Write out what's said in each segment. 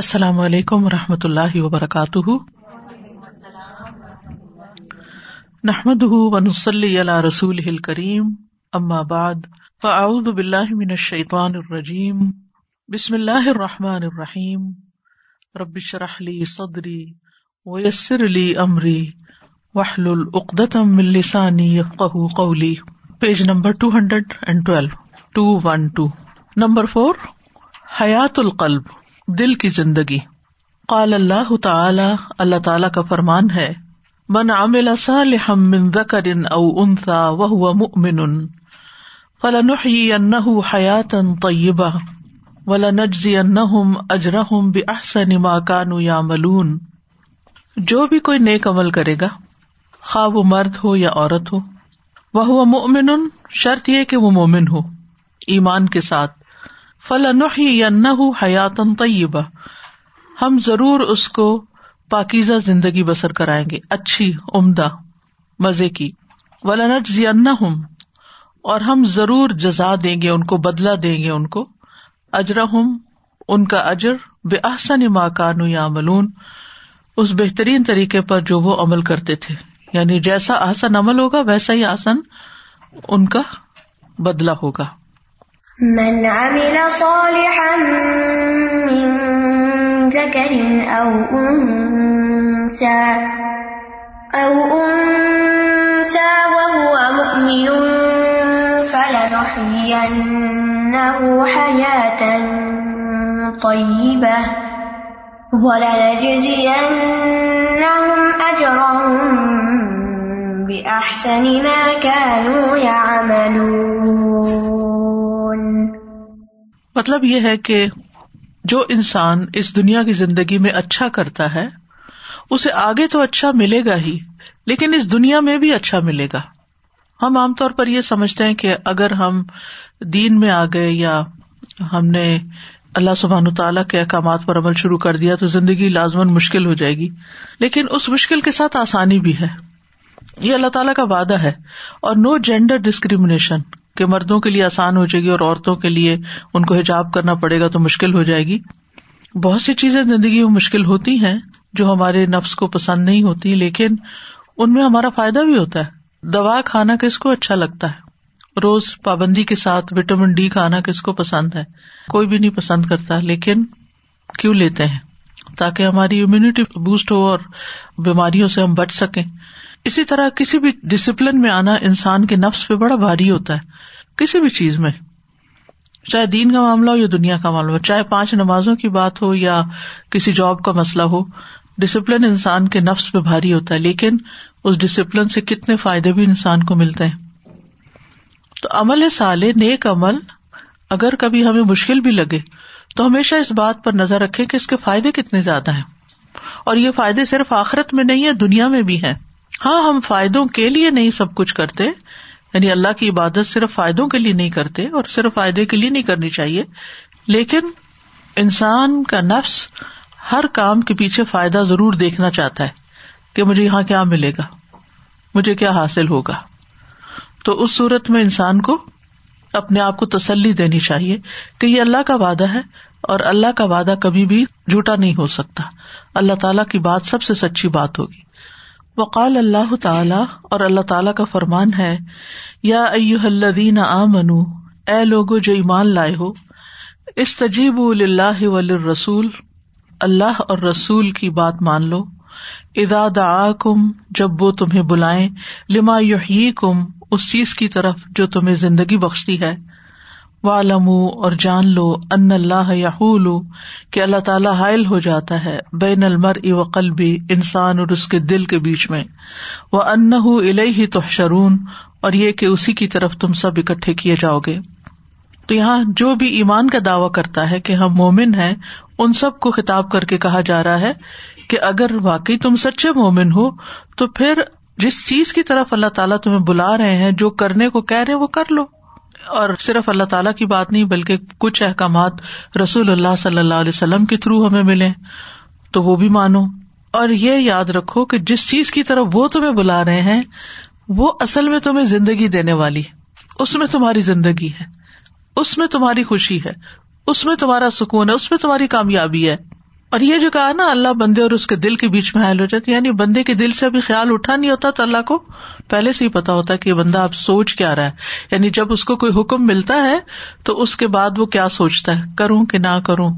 السلام علیکم و رحمۃ اللہ وبرکاتہ۔ نحمد ونسلی رسول کریم اما بعد، فاعوذ باللہ من الشیطان الرجیم۔ بسم اللہ الرحمٰن الرحیم۔ ربش رحلی صدری ویسر علی عمری وحل العقدم السانی قولی۔ Page number two hundred and twelve two one two number four حیات القلب۔ دل کی زندگی۔ قال اللہ تعالی اللہ تعالی کا فرمان ہے، من عمل صالحا من ذکر او انثى وهو مؤمن فلنحيينه حياة طيبة ولنجزينهم اجرهم باحسن ما كانوا يعملون جو بھی کوئی نیک عمل کرے گا خواہ وہ مرد ہو یا عورت ہو وہ مؤمن، شرط یہ کہ وہ مومن ہو، ایمان کے ساتھ۔ فلاں یا نہ حیاتن طیبہ۔ ہم ضرور اس کو پاکیزہ زندگی بسر کرائیں گے۔ اچھی، عمدہ، مزے کی۔ ولانٹ ضیا ہوں اور ہم ضرور جزا دیں گے، ان کو بدلا دیں گے، ان کو۔ اجرا ہوں ان کا اجر۔ بے احسن ماں کانو یا ملون اس بہترین طریقے پر جو وہ عمل کرتے تھے۔ یعنی جیسا آسن عمل ہوگا، ویسا ہی آسن ان کا بدلا ہوگا۔ من عمل صالحا من ذكر أو أنثى أو أنثى وهو مؤمن فلنحيينه حياة طيبة ولنجزينهم أجرهم بأحسن ما كانوا يعملون مطلب یہ ہے کہ جو انسان اس دنیا کی زندگی میں اچھا کرتا ہے، اسے آگے تو اچھا ملے گا ہی، لیکن اس دنیا میں بھی اچھا ملے گا۔ ہم عام طور پر یہ سمجھتے ہیں کہ اگر ہم دین میں آ گئے یا ہم نے اللہ سبحان تعالیٰ کے احکامات پر عمل شروع کر دیا تو زندگی لازمن مشکل ہو جائے گی۔ لیکن اس مشکل کے ساتھ آسانی بھی ہے۔ یہ اللہ تعالیٰ کا وعدہ ہے۔ اور نو جینڈر ڈسکریمنیشن کہ مردوں کے لیے آسان ہو جائے گی اور عورتوں کے لیے ان کو حجاب کرنا پڑے گا تو مشکل ہو جائے گی۔ بہت سی چیزیں زندگی میں مشکل ہوتی ہیں جو ہمارے نفس کو پسند نہیں ہوتی، لیکن ان میں ہمارا فائدہ بھی ہوتا ہے۔ دوا کھانا کس کو اچھا لگتا ہے؟ روز پابندی کے ساتھ وٹامن ڈی کھانا کس کو پسند ہے؟ کوئی بھی نہیں پسند کرتا، لیکن کیوں لیتے ہیں؟ تاکہ ہماری امیونٹی بوسٹ ہو اور بیماریوں سے ہم بچ سکیں۔ اسی طرح کسی بھی ڈسپلن میں آنا انسان کے نفس پہ بڑا بھاری ہوتا ہے۔ کسی بھی چیز میں۔ چاہے دین کا معاملہ ہو یا دنیا کا معاملہ ہو، چاہے پانچ نمازوں کی بات ہو یا کسی جاب کا مسئلہ ہو ڈسپلن انسان کے نفس پہ بھاری ہوتا ہے، لیکن اس ڈسپلن سے کتنے فائدے بھی انسان کو ملتے ہیں۔ تو عمل سال نیک عمل، اگر کبھی ہمیں مشکل بھی لگے، تو ہمیشہ اس بات پر نظر رکھے کہ اس کے فائدے کتنے زیادہ ہیں۔ اور یہ فائدے صرف آخرت میں نہیں ہے دنیا میں بھی ہے ہاں ہم فائدوں کے لیے نہیں سب کچھ کرتے۔ یعنی اللہ کی عبادت صرف فائدوں کے لیے نہیں کرتے اور صرف فائدے کے لیے نہیں کرنی چاہیے۔ لیکن انسان کا نفس ہر کام کے پیچھے فائدہ ضرور دیکھنا چاہتا ہے کہ مجھے یہاں کیا ملے گا، مجھے کیا حاصل ہوگا۔ تو اس صورت میں انسان کو اپنے آپ کو تسلی دینی چاہیے کہ یہ اللہ کا وعدہ ہے اور اللہ کا وعدہ کبھی بھی جھوٹا نہیں ہو سکتا۔ اللہ تعالیٰ کی بات سب سے سچی بات ہوگی۔ وقال اللہ تعالی اور اللہ تعالیٰ کا فرمان ہے، یا الذین آ منو اے لوگو جو ایمان لائے ہو اس تجیب اللہ رسول اللہ اور رسول کی بات مان لو ادا دا کم جب وہ تمہیں بلائیں، لما یحیی کم اس چیز کی طرف جو تمہیں زندگی بخشتی ہے۔ والم اور جان لو ان اللہ یا کہ اللہ تعالیٰ حائل ہو جاتا ہے بین المر و قلبی انسان اور اس کے دل کے بیچ میں۔ وہ ان ہی تو شرون اور یہ کہ اسی کی طرف تم سب اکٹھے کیے جاؤ گے۔ تو یہاں جو بھی ایمان کا دعوی کرتا ہے کہ ہم مومن ہیں، ان سب کو خطاب کر کے کہا جا رہا ہے کہ اگر واقعی تم سچے مومن ہو، تو پھر جس چیز کی طرف اللہ تعالیٰ تمہیں بلا رہے ہیں، جو کرنے کو کہہ رہے وہ کر لو۔ اور صرف اللہ تعالیٰ کی بات نہیں، بلکہ کچھ احکامات رسول اللہ صلی اللہ علیہ وسلم کے تھرو ہمیں ملے، تو وہ بھی مانو۔ اور یہ یاد رکھو کہ جس چیز کی طرف وہ تمہیں بلا رہے ہیں، وہ اصل میں تمہیں زندگی دینے والی اس میں تمہاری زندگی ہے، اس میں تمہاری خوشی ہے، اس میں تمہارا سکون ہے، اس میں تمہاری کامیابی ہے۔ اور یہ جو کہا نا اللہ بندے اور اس کے دل کے بیچ میں حائل ہو جاتی یعنی بندے کے دل سے ابھی خیال اٹھا نہیں ہوتا تو اللہ کو پہلے سے ہی پتا ہوتا ہے کہ یہ بندہ اب سوچ کیا رہا ہے۔ یعنی جب اس کو کوئی حکم ملتا ہے تو اس کے بعد وہ کیا سوچتا ہے؟ کروں کہ نہ کروں؟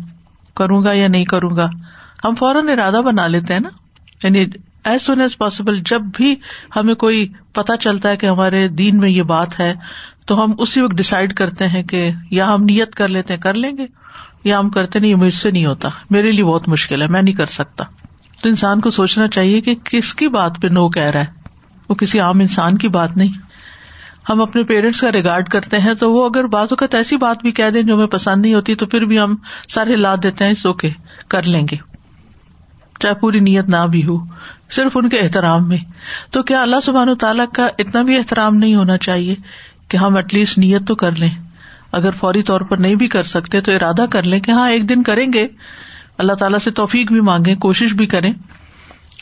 کروں گا یا نہیں کروں گا؟ ہم فوراً ارادہ بنا لیتے ہیں نا۔ یعنی ایز سون ایز پاسبل جب بھی ہمیں کوئی پتا چلتا ہے کہ ہمارے دین میں یہ بات ہے تو ہم اسی وقت ڈسائڈ کرتے ہیں کہ یا ہم نیت کر لیتے ہیں، کر لیں گے۔ یا ہم کرتے نہیں مجھ سے نہیں ہوتا۔ میرے لیے بہت مشکل ہے، میں نہیں کر سکتا۔ تو انسان کو سوچنا چاہیے کہ کس کی بات پہ نو کہہ رہا ہے۔ وہ کسی عام انسان کی بات نہیں۔ ہم اپنے پیرنٹس کا ریگارڈ کرتے ہیں تو وہ اگر بعض اوقات ایسی بات بھی کہہ دیں جو ہمیں پسند نہیں ہوتی، تو پھر بھی ہم سارے لاد دیتے ہیں سو کے کر لیں گے۔ چاہے پوری نیت نہ بھی ہو، صرف ان کے احترام میں۔ تو کیا اللہ سبحان و تعالیٰ کا اتنا بھی احترام نہیں ہونا چاہیے کہ ہم ایٹ لیسٹ نیت تو کر لیں۔ اگر فوری طور پر نہیں بھی کر سکتے تو ارادہ کر لیں کہ ہاں ایک دن کریں گے۔ اللہ تعالیٰ سے توفیق بھی مانگے کوشش بھی کریں۔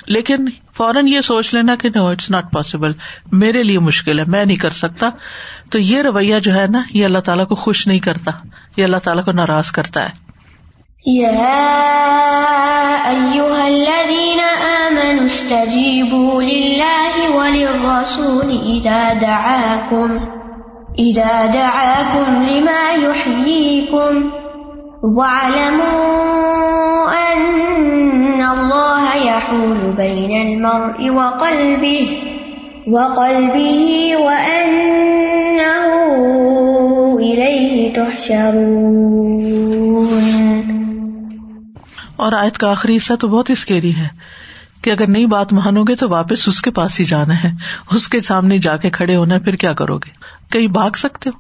لیکن فوراً یہ سوچ لینا کہ نو اٹس ناٹ پاسبل میرے لیے مشکل ہے، میں نہیں کر سکتا۔ تو یہ رویہ جو ہے نا، یہ اللہ تعالیٰ کو خوش نہیں کرتا۔ یہ اللہ تعالیٰ کو ناراض کرتا ہے۔ إذا دعاكم لما يحييكم واعلموا أن الله يحول بين المرء وقلبه وقلبه وأنه إليه تحشرون اور آیت کا آخری حصہ تو بہت اسکیری ہے۔ کہ اگر نئی بات مانو گے تو واپس اس کے پاس ہی جانا ہے۔ اس کے سامنے جا کے کھڑے ہونا ہے پھر کیا کرو گے؟ کہیں بھاگ سکتے ہو؟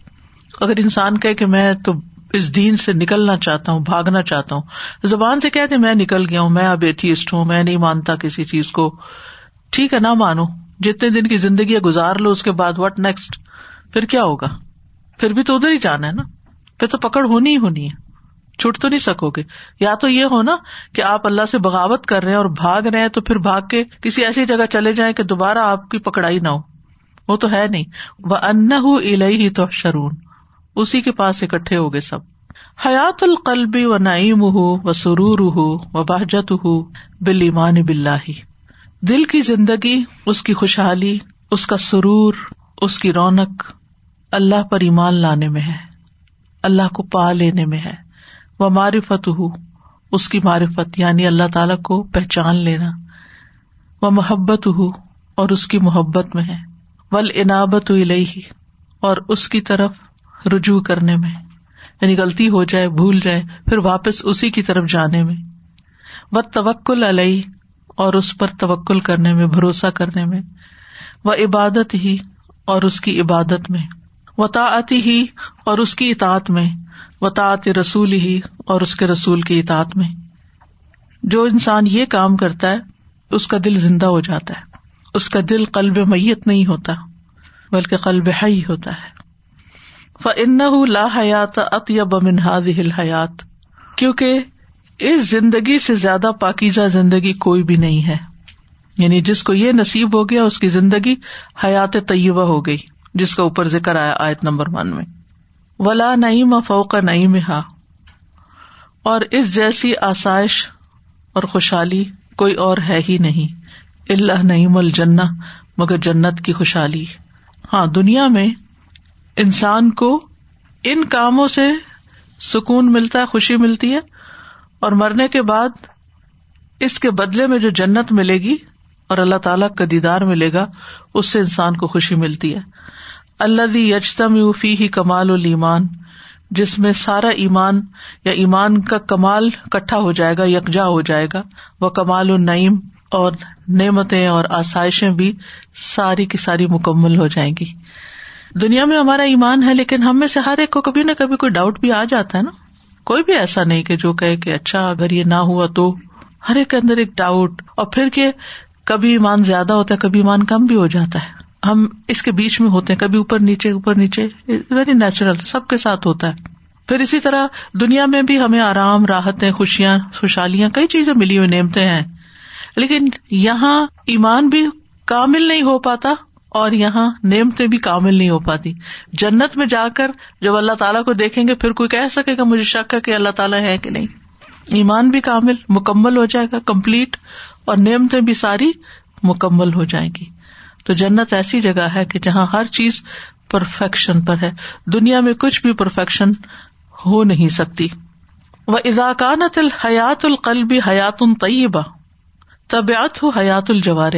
اگر انسان کہ کہ میں تو اس دین سے نکلنا چاہتا ہوں، بھاگنا چاہتا ہوں، زبان سے کہتے میں نکل گیا ہوں، میں اب ایتھیسٹ ہوں، میں نہیں مانتا کسی چیز کو، ٹھیک ہے، نہ مانو۔ جتنے دن کی زندگی گزار لو، اس کے بعد وٹ نیکسٹ پھر کیا ہوگا؟ پھر بھی تو ادھر ہی جانا ہے نا۔ پھر تو پکڑ ہونی ہی ہونی ہے۔ چھٹ تو نہیں سکو گے۔ یا تو یہ ہو نا کہ آپ اللہ سے بغاوت کر رہے ہیں اور بھاگ رہے ہیں تو پھر بھاگ کے کسی ایسی جگہ چلے جائیں کہ دوبارہ آپ کی پکڑائی نہ ہو۔ وہ تو ہے نہیں۔ وہ ان ہی تو شرون اسی کے پاس اکٹھے ہو گئے سب۔ حیات القلبی و نعیم ہو و سرور ہو و بہجت ہو بل ایمان بلّہ دل کی زندگی، اس کی خوشحالی، اس کا سرور، اس کی رونق اللہ پر ایمان لانے میں ہے۔ اللہ کو پا لینے میں ہے۔ وہ معرفت ہو اس کی معرفت یعنی اللہ تعالی کو پہچان لینا۔ وہ محبت ہو اور اس کی محبت میں ہے۔ ول انابت الہی اور اس کی طرف رجوع کرنے میں۔ یعنی غلطی ہو جائے، بھول جائے، پھر واپس اسی کی طرف جانے میں۔ و توکل علیہ، اور اس پر توکل کرنے میں، بھروسہ کرنے میں۔ وہ عبادت ہی اور اس کی عبادت میں۔ وطاعتی ہی اور اس کی اطاعت میں۔ وطاعت رسول ہی اور اس کے رسول کی اطاعت میں۔ جو انسان یہ کام کرتا ہے، اس کا دل زندہ ہو جاتا ہے۔ اس کا دل قلب میت نہیں ہوتا، بلکہ قلب حی ہوتا ہے۔ فن لا حیات اطیب من هذه الحیات کیونکہ اس زندگی سے زیادہ پاکیزہ زندگی کوئی بھی نہیں ہے۔ یعنی جس کو یہ نصیب ہو گیا، اس کی زندگی حیات طیبہ ہو گئی، جس کا اوپر ذکر آیا آیت نمبر ون میں ولا نعیم فوق نعیم ہا اور اس جیسی آسائش اور خوشحالی کوئی اور ہے ہی نہیں۔ اللہ نعیم الجنا مگر جنت کی خوشحالی۔ ہاں دنیا میں انسان کو ان کاموں سے سکون ملتا ہے، خوشی ملتی ہے، اور مرنے کے بعد اس کے بدلے میں جو جنت ملے گی اور اللہ تعالی کا دیدار ملے گا، اس سے انسان کو خوشی ملتی ہے۔ اللہ یجتم یوفی ہی کمال المان جس میں سارا ایمان یا ایمان کا کمال کٹھا ہو جائے گا، یکجا ہو جائے گا۔ وہ کمال النعیم اور نعمتیں اور آسائشیں بھی ساری کی ساری مکمل ہو جائیں گی۔ دنیا میں ہمارا ایمان ہے، لیکن ہم میں سے ہر ایک کو کبھی نہ کبھی کوئی ڈاؤٹ بھی آ جاتا ہے نا۔ کوئی بھی ایسا نہیں کہ جو کہ اچھا اگر یہ نہ ہوا تو ہر ایک کے اندر ایک ڈاؤٹ اور پھر کہ کبھی ایمان زیادہ ہوتا ہے، کبھی ایمان کم بھی ہو جاتا ہے۔ ہم اس کے بیچ میں ہوتے ہیں، کبھی اوپر نیچے اوپر نیچے ویری نیچرل سب کے ساتھ ہوتا ہے۔ پھر اسی طرح دنیا میں بھی ہمیں آرام راحت خوشیاں، خوشحالیاں، کئی چیزیں ملی ہوئی نعمتیں ہیں۔ لیکن یہاں ایمان بھی کامل نہیں ہو پاتا اور یہاں نعمتیں بھی کامل نہیں ہو پاتی۔ جنت میں جا کر جب اللہ تعالیٰ کو دیکھیں گے، پھر کوئی کہہ سکے گا، مجھے شک ہے کہ اللہ تعالیٰ ہے کہ نہیں۔ ایمان بھی کامل، مکمل ہو جائے گا کمپلیٹ اور نعمتیں بھی ساری مکمل ہو جائیں گی۔ تو جنت ایسی جگہ ہے کہ جہاں ہر چیز پرفیکشن پر ہے۔ دنیا میں کچھ بھی پرفیکشن ہو نہیں سکتی۔ وہ اضاکانت الحیات القلبی حیات طیبہ طبیعت ہو حیات الجوار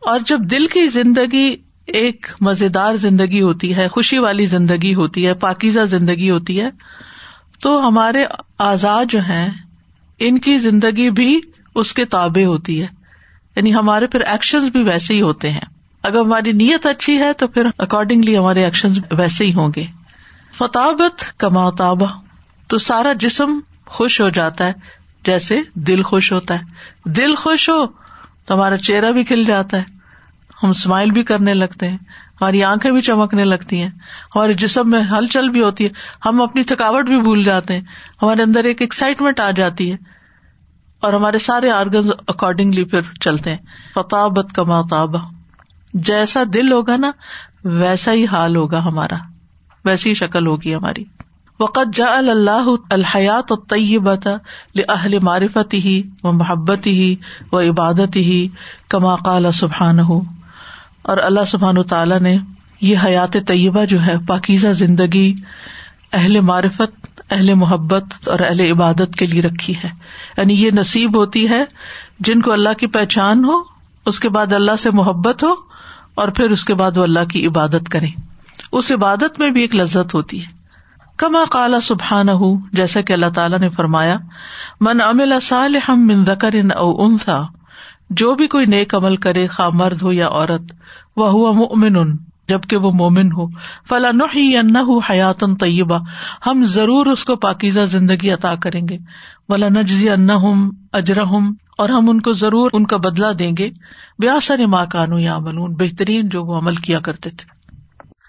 اور جب دل کی زندگی ایک مزیدار زندگی ہوتی ہے، خوشی والی زندگی ہوتی ہے، پاکیزہ زندگی ہوتی ہے، تو ہمارے آزاد جو ہیں، ان کی زندگی بھی اس کے تابع ہوتی ہے۔ یعنی ہمارے پھر ایکشن بھی ویسے ہی ہوتے ہیں۔ اگر ہماری نیت اچھی ہے تو پھر اکارڈنگلی ہمارے ایکشن ویسے ہی ہوں گے۔ فتابت کما تابا تو سارا جسم خوش ہو جاتا ہے، جیسے دل خوش ہوتا ہے۔ دل خوش ہو تو ہمارا چہرہ بھی کھل جاتا ہے۔ ہم اسمائل بھی کرنے لگتے ہیں۔ ہماری آنکھیں بھی چمکنے لگتی ہیں۔ ہمارے جسم میں ہلچل بھی ہوتی ہے۔ ہم اپنی تھکاوٹ بھی بھول جاتے ہیں۔ ہمارے اندر ایک ایکسائٹمنٹ آ جاتی ہے۔ اور ہمارے سارے آرگنز اکارڈنگلی پھر چلتے ہیں۔ فتابت کا ماتابہ جیسا دل ہوگا نا، ویسا ہی حال ہوگا ہمارا۔ ویسی ہی شکل ہوگی ہماری۔ وقت جا اللہ الحیات و طیبت اہل معرفت ہی و محبت ہی و عبادت ہی کما قال سبحان ہو اور اللہ سبحان تعالیٰ نے یہ حیات طیبہ جو ہے، پاکیزہ زندگی، اہل معرفت اہل محبت اور اہل عبادت کے لیے رکھی ہے۔ یعنی یہ نصیب ہوتی ہے، جن کو اللہ کی پہچان ہو، اس کے بعد اللہ سے محبت ہو، اور پھر اس کے بعد وہ اللہ کی عبادت کرے اس عبادت میں بھی ایک لذت ہوتی ہے۔ کما کالا سبحان ہوں جیسا کہ اللہ تعالیٰ نے فرمایا، من امل صالحم من ذکر او انسا جو بھی کوئی نیک عمل کرے خا مرد ہو یا عورت وہ ہوا مومن جبکہ وہ مومن ہو۔ فلاں نہ حیاتن طیبہ ہم ضرور اس کو پاکیزہ زندگی عطا کریں گے۔ ولا نجزی ان اجر ہم اور ہم ان کو ضرور ان کا بدلا دیں گے۔ بیا سر ماں کانو یا ملون بہترین جو وہ عمل کیا کرتے تھے۔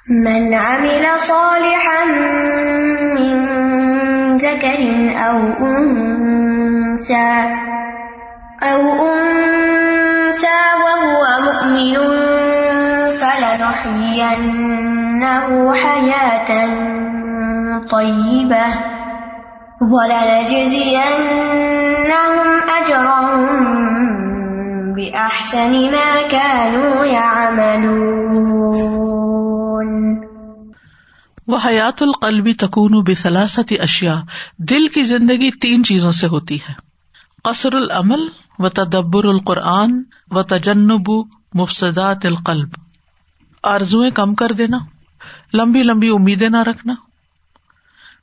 من عمل صالحا من ذكر أو أنثى أو أنثى وهو مؤمن فلنحيينه حياة طيبة ولنجزينهم أجرهم بأحسن ما كانوا يعملون. وہ حیات القلبی تکون بثلاثت اشیا دل کی زندگی تین چیزوں سے ہوتی ہے. قصر العمل و تدبر القرآن و تجنب مفسدات القلب. آرزویں کم کر دینا، لمبی لمبی امیدیں نہ رکھنا،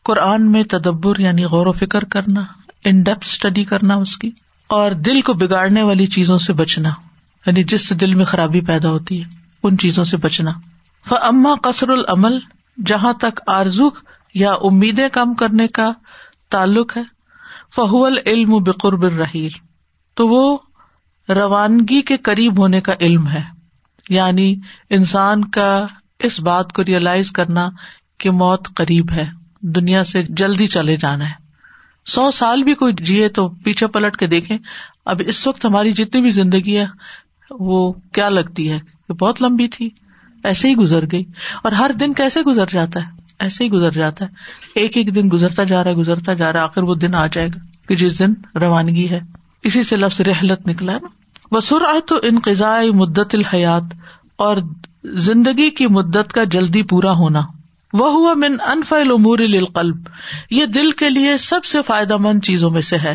قرآن میں تدبر یعنی غور و فکر کرنا ان ڈیپتھ اسٹڈی کرنا اس کی، اور دل کو بگاڑنے والی چیزوں سے بچنا یعنی جس سے دل میں خرابی پیدا ہوتی ہے، ان چیزوں سے بچنا۔ فما قصر العمل جہاں تک آرزو یا امیدیں کم کرنے کا تعلق ہے فہول علم بقرب الرحیل تو وہ روانگی کے قریب ہونے کا علم ہے۔ یعنی انسان کا اس بات کو ریئلائز کرنا کہ موت قریب ہے، دنیا سے جلدی چلے جانا ہے۔ سو سال بھی کوئی جیے تو پیچھے پلٹ کے دیکھیں۔ اب اس وقت ہماری جتنی بھی زندگی ہے، وہ کیا لگتی ہے؟ بہت لمبی تھی۔ ایسے ہی گزر گئی۔ اور ہر دن کیسے گزر جاتا ہے؟ ایسے ہی گزر جاتا ہے۔ ایک ایک دن گزرتا جا رہا ہے، گزرتا جا رہا ہے۔ آخر وہ دن آ جائے گا کہ جس دن روانگی ہے۔ اسی سے لفظ رحلت نکلا ہے نا۔ بسر انقضاء مدت الحیات اور زندگی کی مدت کا جلدی پورا ہونا۔ وہ ہوا من انف العمور القلب یہ دل کے لیے سب سے فائدہ مند چیزوں میں سے ہے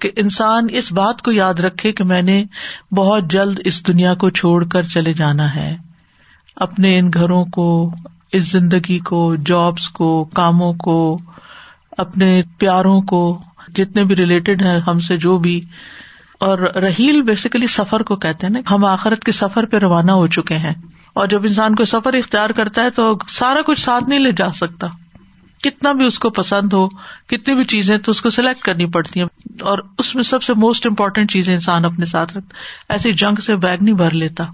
کہ انسان اس بات کو یاد رکھے کہ میں نے بہت جلد اس دنیا کو چھوڑ کر چلے جانا ہے۔ اپنے ان گھروں کو، اس زندگی کو جابس کو، کاموں کو، اپنے پیاروں کو، جتنے بھی ریلیٹڈ ہیں ہم سے جو بھی اور رحیل بیسیکلی سفر کو کہتے ہیں نا، ہم آخرت کے سفر پہ روانہ ہو چکے ہیں۔ اور جب انسان کو سفر اختیار کرتا ہے تو سارا کچھ ساتھ نہیں لے جا سکتا۔ کتنا بھی اس کو پسند ہو، کتنی بھی چیزیں تو اس کو سلیکٹ کرنی پڑتی ہیں۔ اور اس میں سب سے موسٹ امپورٹینٹ چیزیں انسان اپنے ساتھ رکھتا ایسی جنگ سے بیگ نہیں بھر لیتا۔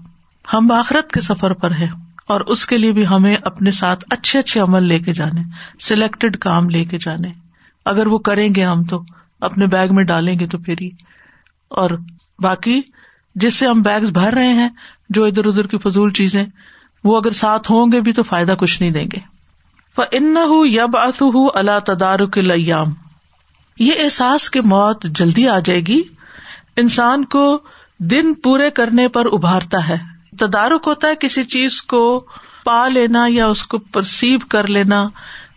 ہم آخرت کے سفر پر ہے اور اس کے لیے بھی ہمیں اپنے ساتھ اچھے اچھے عمل لے کے جانے سلیکٹڈ کام لے کے جانے۔ اگر وہ کریں گے ہم تو، اپنے بیگ میں ڈالیں گے تو پھر ہی۔ اور باقی جس سے ہم بیگس بھر رہے ہیں، جو ادھر ادھر کی فضول چیزیں، وہ اگر ساتھ ہوں گے بھی تو فائدہ کچھ نہیں دیں گے۔ ان یب ہُ اللہ تدارک یہ احساس کی موت جلدی آ جائے گی، انسان کو دن پورے کرنے پر ابھارتا ہے۔ تدارک ہوتا ہے کسی چیز کو پا لینا یا اس کو پرسیو کر لینا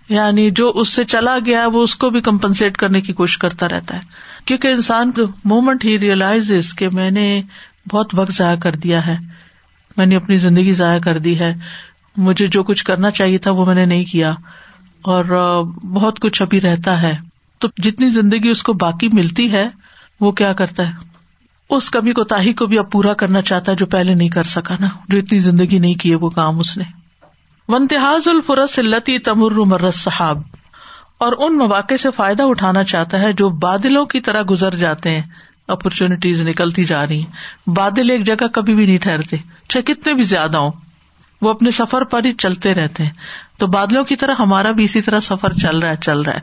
یعنی جو اس سے چلا گیا وہ اس کو بھی کمپنسیٹ کرنے کی کوشش کرتا رہتا ہے۔ کیونکہ انسان کو مومنٹ ہی ریئلائز کہ میں نے بہت وقت ضائع کر دیا ہے۔ میں نے اپنی زندگی ضائع کر دی ہے۔ مجھے جو کچھ کرنا چاہیے تھا وہ میں نے نہیں کیا۔ اور بہت کچھ ابھی رہتا ہے۔ تو جتنی زندگی اس کو باقی ملتی ہے، وہ کیا کرتا ہے؟ اس کمی کو تاہی کو بھی اب پورا کرنا چاہتا ہے جو پہلے نہیں کر سکا نا۔ جو اتنی زندگی نہیں کی وہ کام اس نے۔ ونتہاز الفرس التی تمر مرس صحاب اور ان مواقع سے فائدہ اٹھانا چاہتا ہے جو بادلوں کی طرح گزر جاتے ہیں اپرچونیٹیز نکلتی جا رہی ہیں۔ بادل ایک جگہ کبھی بھی نہیں ٹھہرتے، چاہے کتنے بھی زیادہ ہوں۔ وہ اپنے سفر پر ہی چلتے رہتے ہیں۔ تو بادلوں کی طرح ہمارا بھی اسی طرح سفر چل رہا ہے، چل رہا ہے۔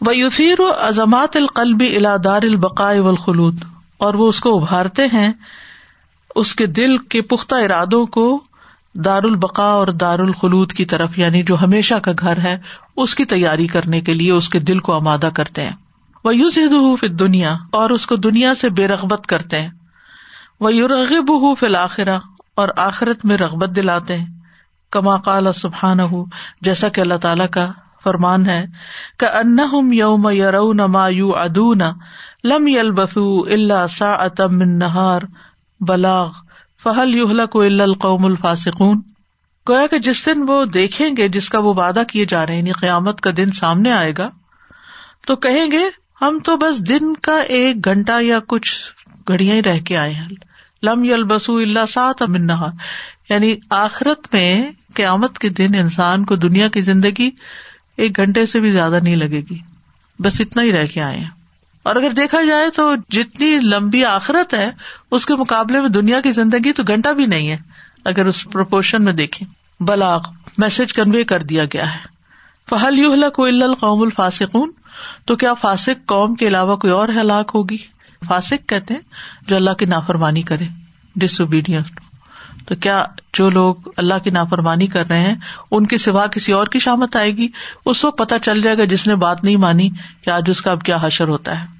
وہ یوسیر و عظمات القلبی دار البقاء والخلود۔ اور وہ اس کو ابھارتے ہیں، اس کے دل کے پختہ ارادوں کو دار البقا اور دار الخلود کی طرف یعنی جو ہمیشہ کا گھر ہے، اس کی تیاری کرنے کے لیے اس کے دل کو آمادہ کرتے ہیں۔ وہ یو زد دنیا اور اس کو دنیا سے بے رغبت کرتے ہیں۔ وہ یو رغب ہُو فی الآخرہ، اور آخرت میں رغبت دلاتے ہیں۔ کما کال سبحان ہُ جیسا کہ اللہ تعالی کا فرمان ہے کہ ان یوم یو ما یو ادون لم یل بسو اللہ سا اتم نہار بلاغ۔ فہل یوہلا کو القوم الفاسقون؟ گویا کہ جس دن وہ دیکھیں گے جس کا وہ وعدہ کیے جا رہے ہیں یعنی قیامت کا دن سامنے آئے گا، تو کہیں گے، ہم تو بس دن کا ایک گھنٹہ یا کچھ گھڑیاں ہی رہ کے آئے ہیں۔ لم یل بسو اللہ سات امن یعنی آخرت میں قیامت کے دن انسان کو دنیا کی زندگی ایک گھنٹے سے بھی زیادہ نہیں لگے گی۔ بس اتنا ہی رہ کے آئے ہیں۔ اور اگر دیکھا جائے تو جتنی لمبی آخرت ہے، اس کے مقابلے میں دنیا کی زندگی تو گھنٹہ بھی نہیں ہے، اگر اس پرپورشن میں دیکھیں۔ بلاغ میسج کنوے کر دیا گیا ہے۔ فہل یو کو القوم الفاسقون؟ تو کیا فاسق قوم کے علاوہ کوئی اور ہلاک ہوگی؟ فاسق کہتے ہیں جو اللہ کی نافرمانی کرے ڈس اوبیڈینس تو کیا جو لوگ اللہ کی نافرمانی کر رہے ہیں، ان کے سوا کسی اور کی شامت آئے گی؟ اس وقت پتا چل جائے گا جس نے بات نہیں مانی کہ آج اس کا اب کیا حشر ہوتا ہے۔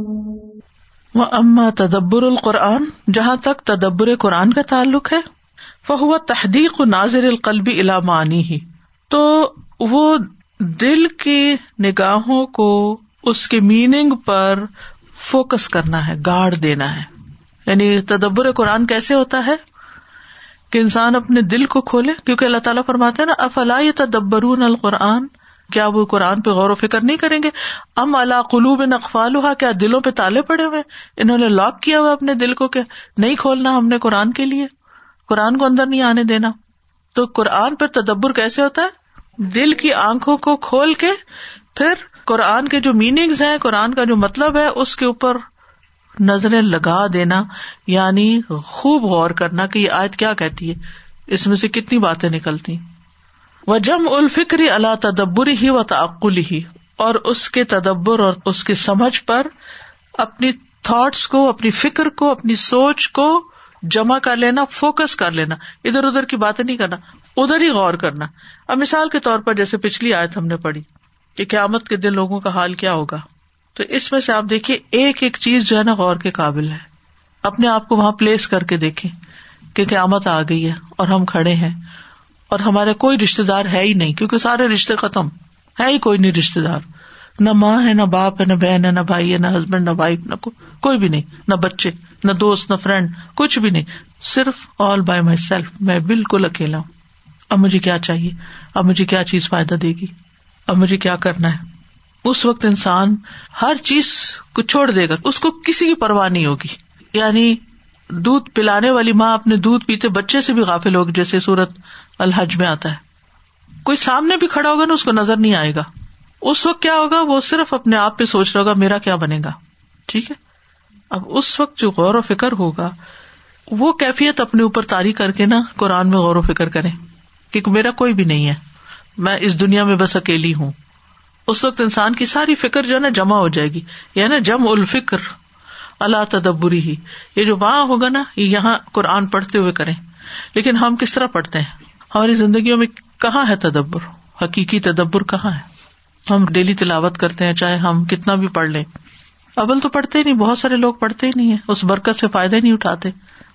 وہ اما تدبر القرآن، جہاں تک تدبر قرآن کا تعلق ہے فہو تحدیق و نازر القلبی علامانی ہی تو وہ دل کی نگاہوں کو اس کے میننگ پر فوکس کرنا ہے، گاڑ دینا ہے۔ یعنی تدبر قرآن کیسے ہوتا ہے؟ کہ انسان اپنے دل کو کھولے، کیونکہ اللہ تعالیٰ فرماتے نا افلا تدبرون القرآن؟ کیا وہ قرآن پہ غور و فکر نہیں کریں گے؟ ام اللہ قلوب اقفال کیا دلوں پہ تالے پڑے ہوئے انہوں نے لاک کیا ہوا اپنے دل کو کہ نہیں کھولنا ہم نے قرآن کے لیے۔ قرآن کو اندر نہیں آنے دینا۔ تو قرآن پہ تدبر کیسے ہوتا ہے؟ دل کی آنکھوں کو کھول کے پھر قرآن کے جو میننگز ہیں، قرآن کا جو مطلب ہے، اس کے اوپر نظریں لگا دینا یعنی خوب غور کرنا کہ یہ آیت کیا کہتی ہے؟ اس میں سے کتنی باتیں نکلتی وہ جم الفکری اللہ تدبر ہی و تعقل ہی اور اس کے تدبر اور اس کی سمجھ پر اپنی تھاٹس کو، اپنی فکر کو، اپنی سوچ کو جمع کر لینا فوکس کر لینا۔ ادھر ادھر کی باتیں نہیں کرنا، ادھر ہی غور کرنا۔ اب مثال کے طور پر جیسے پچھلی آیت ہم نے پڑھی کہ قیامت کے دن لوگوں کا حال کیا ہوگا۔ تو اس میں سے آپ دیکھیے ایک ایک چیز جو ہے نا غور کے قابل ہے۔ اپنے آپ کو وہاں پلیس کر کے دیکھیں کہ قیامت آ گئی ہے اور ہم کھڑے ہیں۔ اور ہمارے کوئی رشتے دار ہے ہی نہیں، کیونکہ سارے رشتے ختم۔ ہے ہی کوئی نہیں رشتے دار۔ نہ ماں ہے، نہ باپ ہے، نہ بہن ہے، نہ بھائی ہے، نہ ہسبینڈ نہ وائف نہ کوئی بھی نہیں۔ نہ بچے، نہ دوست، نہ فرینڈ کچھ بھی نہیں۔ صرف آل بائی مائی سیلف میں بالکل اکیلا ہوں۔ اب مجھے کیا چاہیے؟ اب مجھے کیا چیز فائدہ دے گی؟ اب مجھے کیا کرنا ہے؟ اس وقت انسان ہر چیز کو چھوڑ دے گا۔ اس کو کسی کی پرواہ نہیں ہوگی۔ یعنی دودھ پلانے والی ماں اپنے دودھ پیتے بچے سے بھی غافل ہوگی، جیسے سورت الحج میں آتا ہے۔ کوئی سامنے بھی کھڑا ہوگا نا، اس کو نظر نہیں آئے گا۔ اس وقت کیا ہوگا؟ وہ صرف اپنے آپ پہ سوچ رہا ہوگا، میرا کیا بنے گا؟ ٹھیک ہے؟ اب اس وقت جو غور و فکر ہوگا، وہ کیفیت اپنے اوپر تاری کر کے نا قرآن میں غور و فکر کرے کیونکہ میرا کوئی بھی نہیں ہے۔ میں اس دنیا میں بس اکیلی ہوں۔ اس وقت انسان کی ساری فکر جو ہے نا جمع ہو جائے گی۔ یعنی یا نا جم الفکر۔ اللہ تدبری ہی یہ جو وہاں ہوگا نا، یہ یہاں قرآن پڑھتے ہوئے کریں۔ لیکن ہم کس طرح پڑھتے ہیں؟ ہماری زندگیوں میں کہاں ہے تدبر؟ حقیقی تدبر کہاں ہے؟ ہم ڈیلی تلاوت کرتے ہیں، چاہے ہم کتنا بھی پڑھ لیں۔ ابل تو پڑھتے ہی نہیں، بہت سارے لوگ پڑھتے ہی نہیں ہے اس برکت سے فائدہ نہیں اٹھاتے۔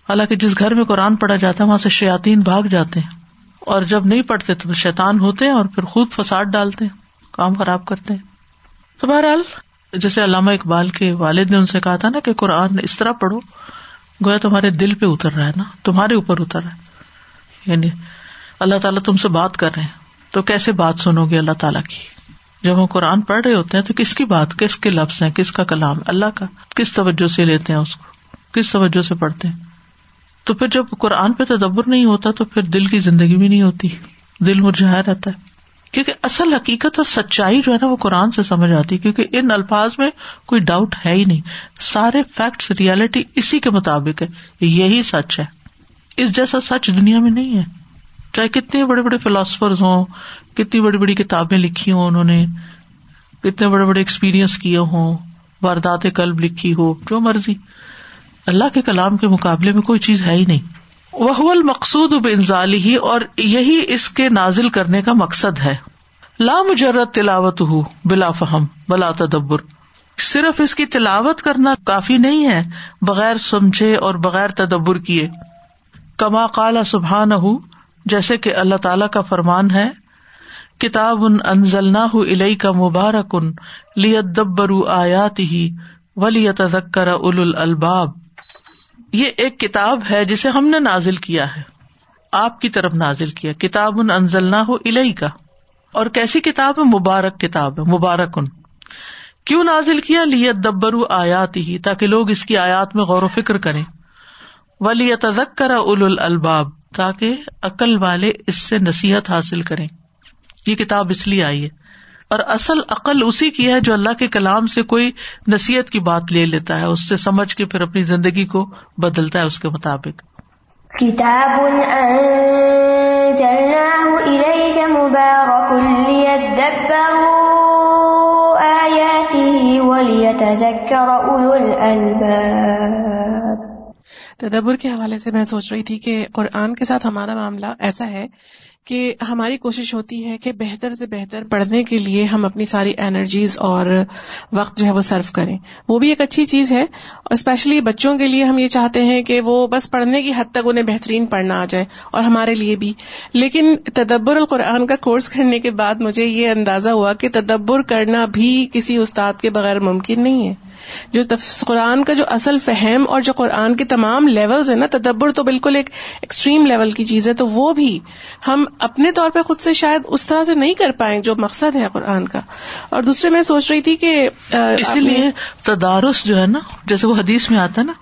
حالانکہ جس گھر میں قرآن پڑھا جاتا ہے، وہاں سے شیاتین بھاگ جاتے ہیں۔ اور جب نہیں پڑھتے تو شیتان ہوتے ہیں اور پھر خود فساد ڈالتے ہیں، کام خراب کرتے ہیں۔ تو بہرحال جیسے علامہ اقبال کے والد نے ان سے کہا تھا نا کہ قرآن اس طرح پڑھو، گویا تمہارے دل پہ اتر رہا ہے نا، تمہارے اوپر اتر رہا ہے۔ یعنی اللہ تعالیٰ تم سے بات کر رہے ہیں۔ تو کیسے بات سنو گے اللہ تعالیٰ کی؟ جب ہم قرآن پڑھ رہے ہوتے ہیں تو کس کی بات، کس کے لفظ ہیں، کس کا کلام؟ اللہ کا۔ کس توجہ سے لیتے ہیں اس کو؟ کس توجہ سے پڑھتے ہیں؟ تو پھر جب قرآن پہ تدبر نہیں ہوتا تو پھر دل کی زندگی بھی نہیں ہوتی۔ دل مرجھایا رہتا ہے۔ کیونکہ اصل حقیقت اور سچائی جو ہے نا وہ قرآن سے سمجھ آتی کیونکہ ان الفاظ میں کوئی ڈاؤٹ ہے ہی نہیں۔ سارے فیکٹس ریالٹی اسی کے مطابق ہے۔ یہی سچ ہے۔ اس جیسا سچ دنیا میں نہیں ہے۔ چاہے کتنے بڑے بڑے فلاسفر ہوں، کتنی بڑی بڑی کتابیں لکھی ہوں انہوں نے، کتنے بڑے بڑے ایکسپیرئنس کیے ہوں، واردات کلب لکھی ہو، جو مرضی۔ اللہ کے کلام کے مقابلے میں کوئی چیز ہے ہی نہیں۔ وہ المقصود بنزالی ہی اور یہی اس کے نازل کرنے کا مقصد ہے۔ لا مجرد تلاوت ہو بلا فہم بلا تدبر۔ صرف اس کی تلاوت کرنا کافی نہیں ہے، بغیر سمجھے اور بغیر تدبر کیے۔ کما کالا سبحان ہو جیسے کہ اللہ تعالی کا فرمان ہے، کتاب ان انزل نہ الئی کا مبارک ان لیبر آیات ہی ولی تذکر اول الباب یہ ایک کتاب ہے جسے ہم نے نازل کیا ہے۔ آپ کی طرف نازل کیا۔ کتاب ان انزل نہ ہو الہی کا اور کیسی کتاب ہے؟ مبارک کتاب ہے۔ مبارک ان کیوں نازل کیا؟ لیت دبرو آیات ہی تاکہ لوگ اس کی آیات میں غور و فکر کریں۔ ولی تزک کرا اول الباب تاکہ عقل والے اس سے نصیحت حاصل کریں۔ یہ کتاب اس لیے آئی ہے۔ اور اصل عقل اسی کی ہے جو اللہ کے کلام سے کوئی نصیحت کی بات لے لیتا ہے اس سے سمجھ کے پھر اپنی زندگی کو بدلتا ہے اس کے مطابق۔ کتاب تدبر کے حوالے سے میں سوچ رہی تھی کہ قرآن کے ساتھ ہمارا معاملہ ایسا ہے کہ ہماری کوشش ہوتی ہے کہ بہتر سے بہتر پڑھنے کے لیے ہم اپنی ساری انرجیز اور وقت جو ہے وہ سرو کریں۔ وہ بھی ایک اچھی چیز ہے۔ اور اسپیشلی بچوں کے لیے ہم یہ چاہتے ہیں کہ وہ بس پڑھنے کی حد تک انہیں بہترین پڑھنا آ جائے اور ہمارے لیے بھی۔ لیکن تدبر القرآن کا کورس کرنے کے بعد مجھے یہ اندازہ ہوا کہ تدبر کرنا بھی کسی استاد کے بغیر ممکن نہیں ہے۔ جو قرآن کا جو اصل فہم اور جو قرآن کے تمام لیولز ہیں نا تدبر تو بالکل ایک ایکسٹریم لیول کی چیز ہے تو وہ بھی ہم اپنے طور پہ خود سے شاید اس طرح سے نہیں کر پائیں جو مقصد ہے قرآن کا۔ اور دوسرے میں سوچ رہی تھی کہ اسی لیے تدارس جو ہے نا جیسے وہ حدیث میں آتا ہے نا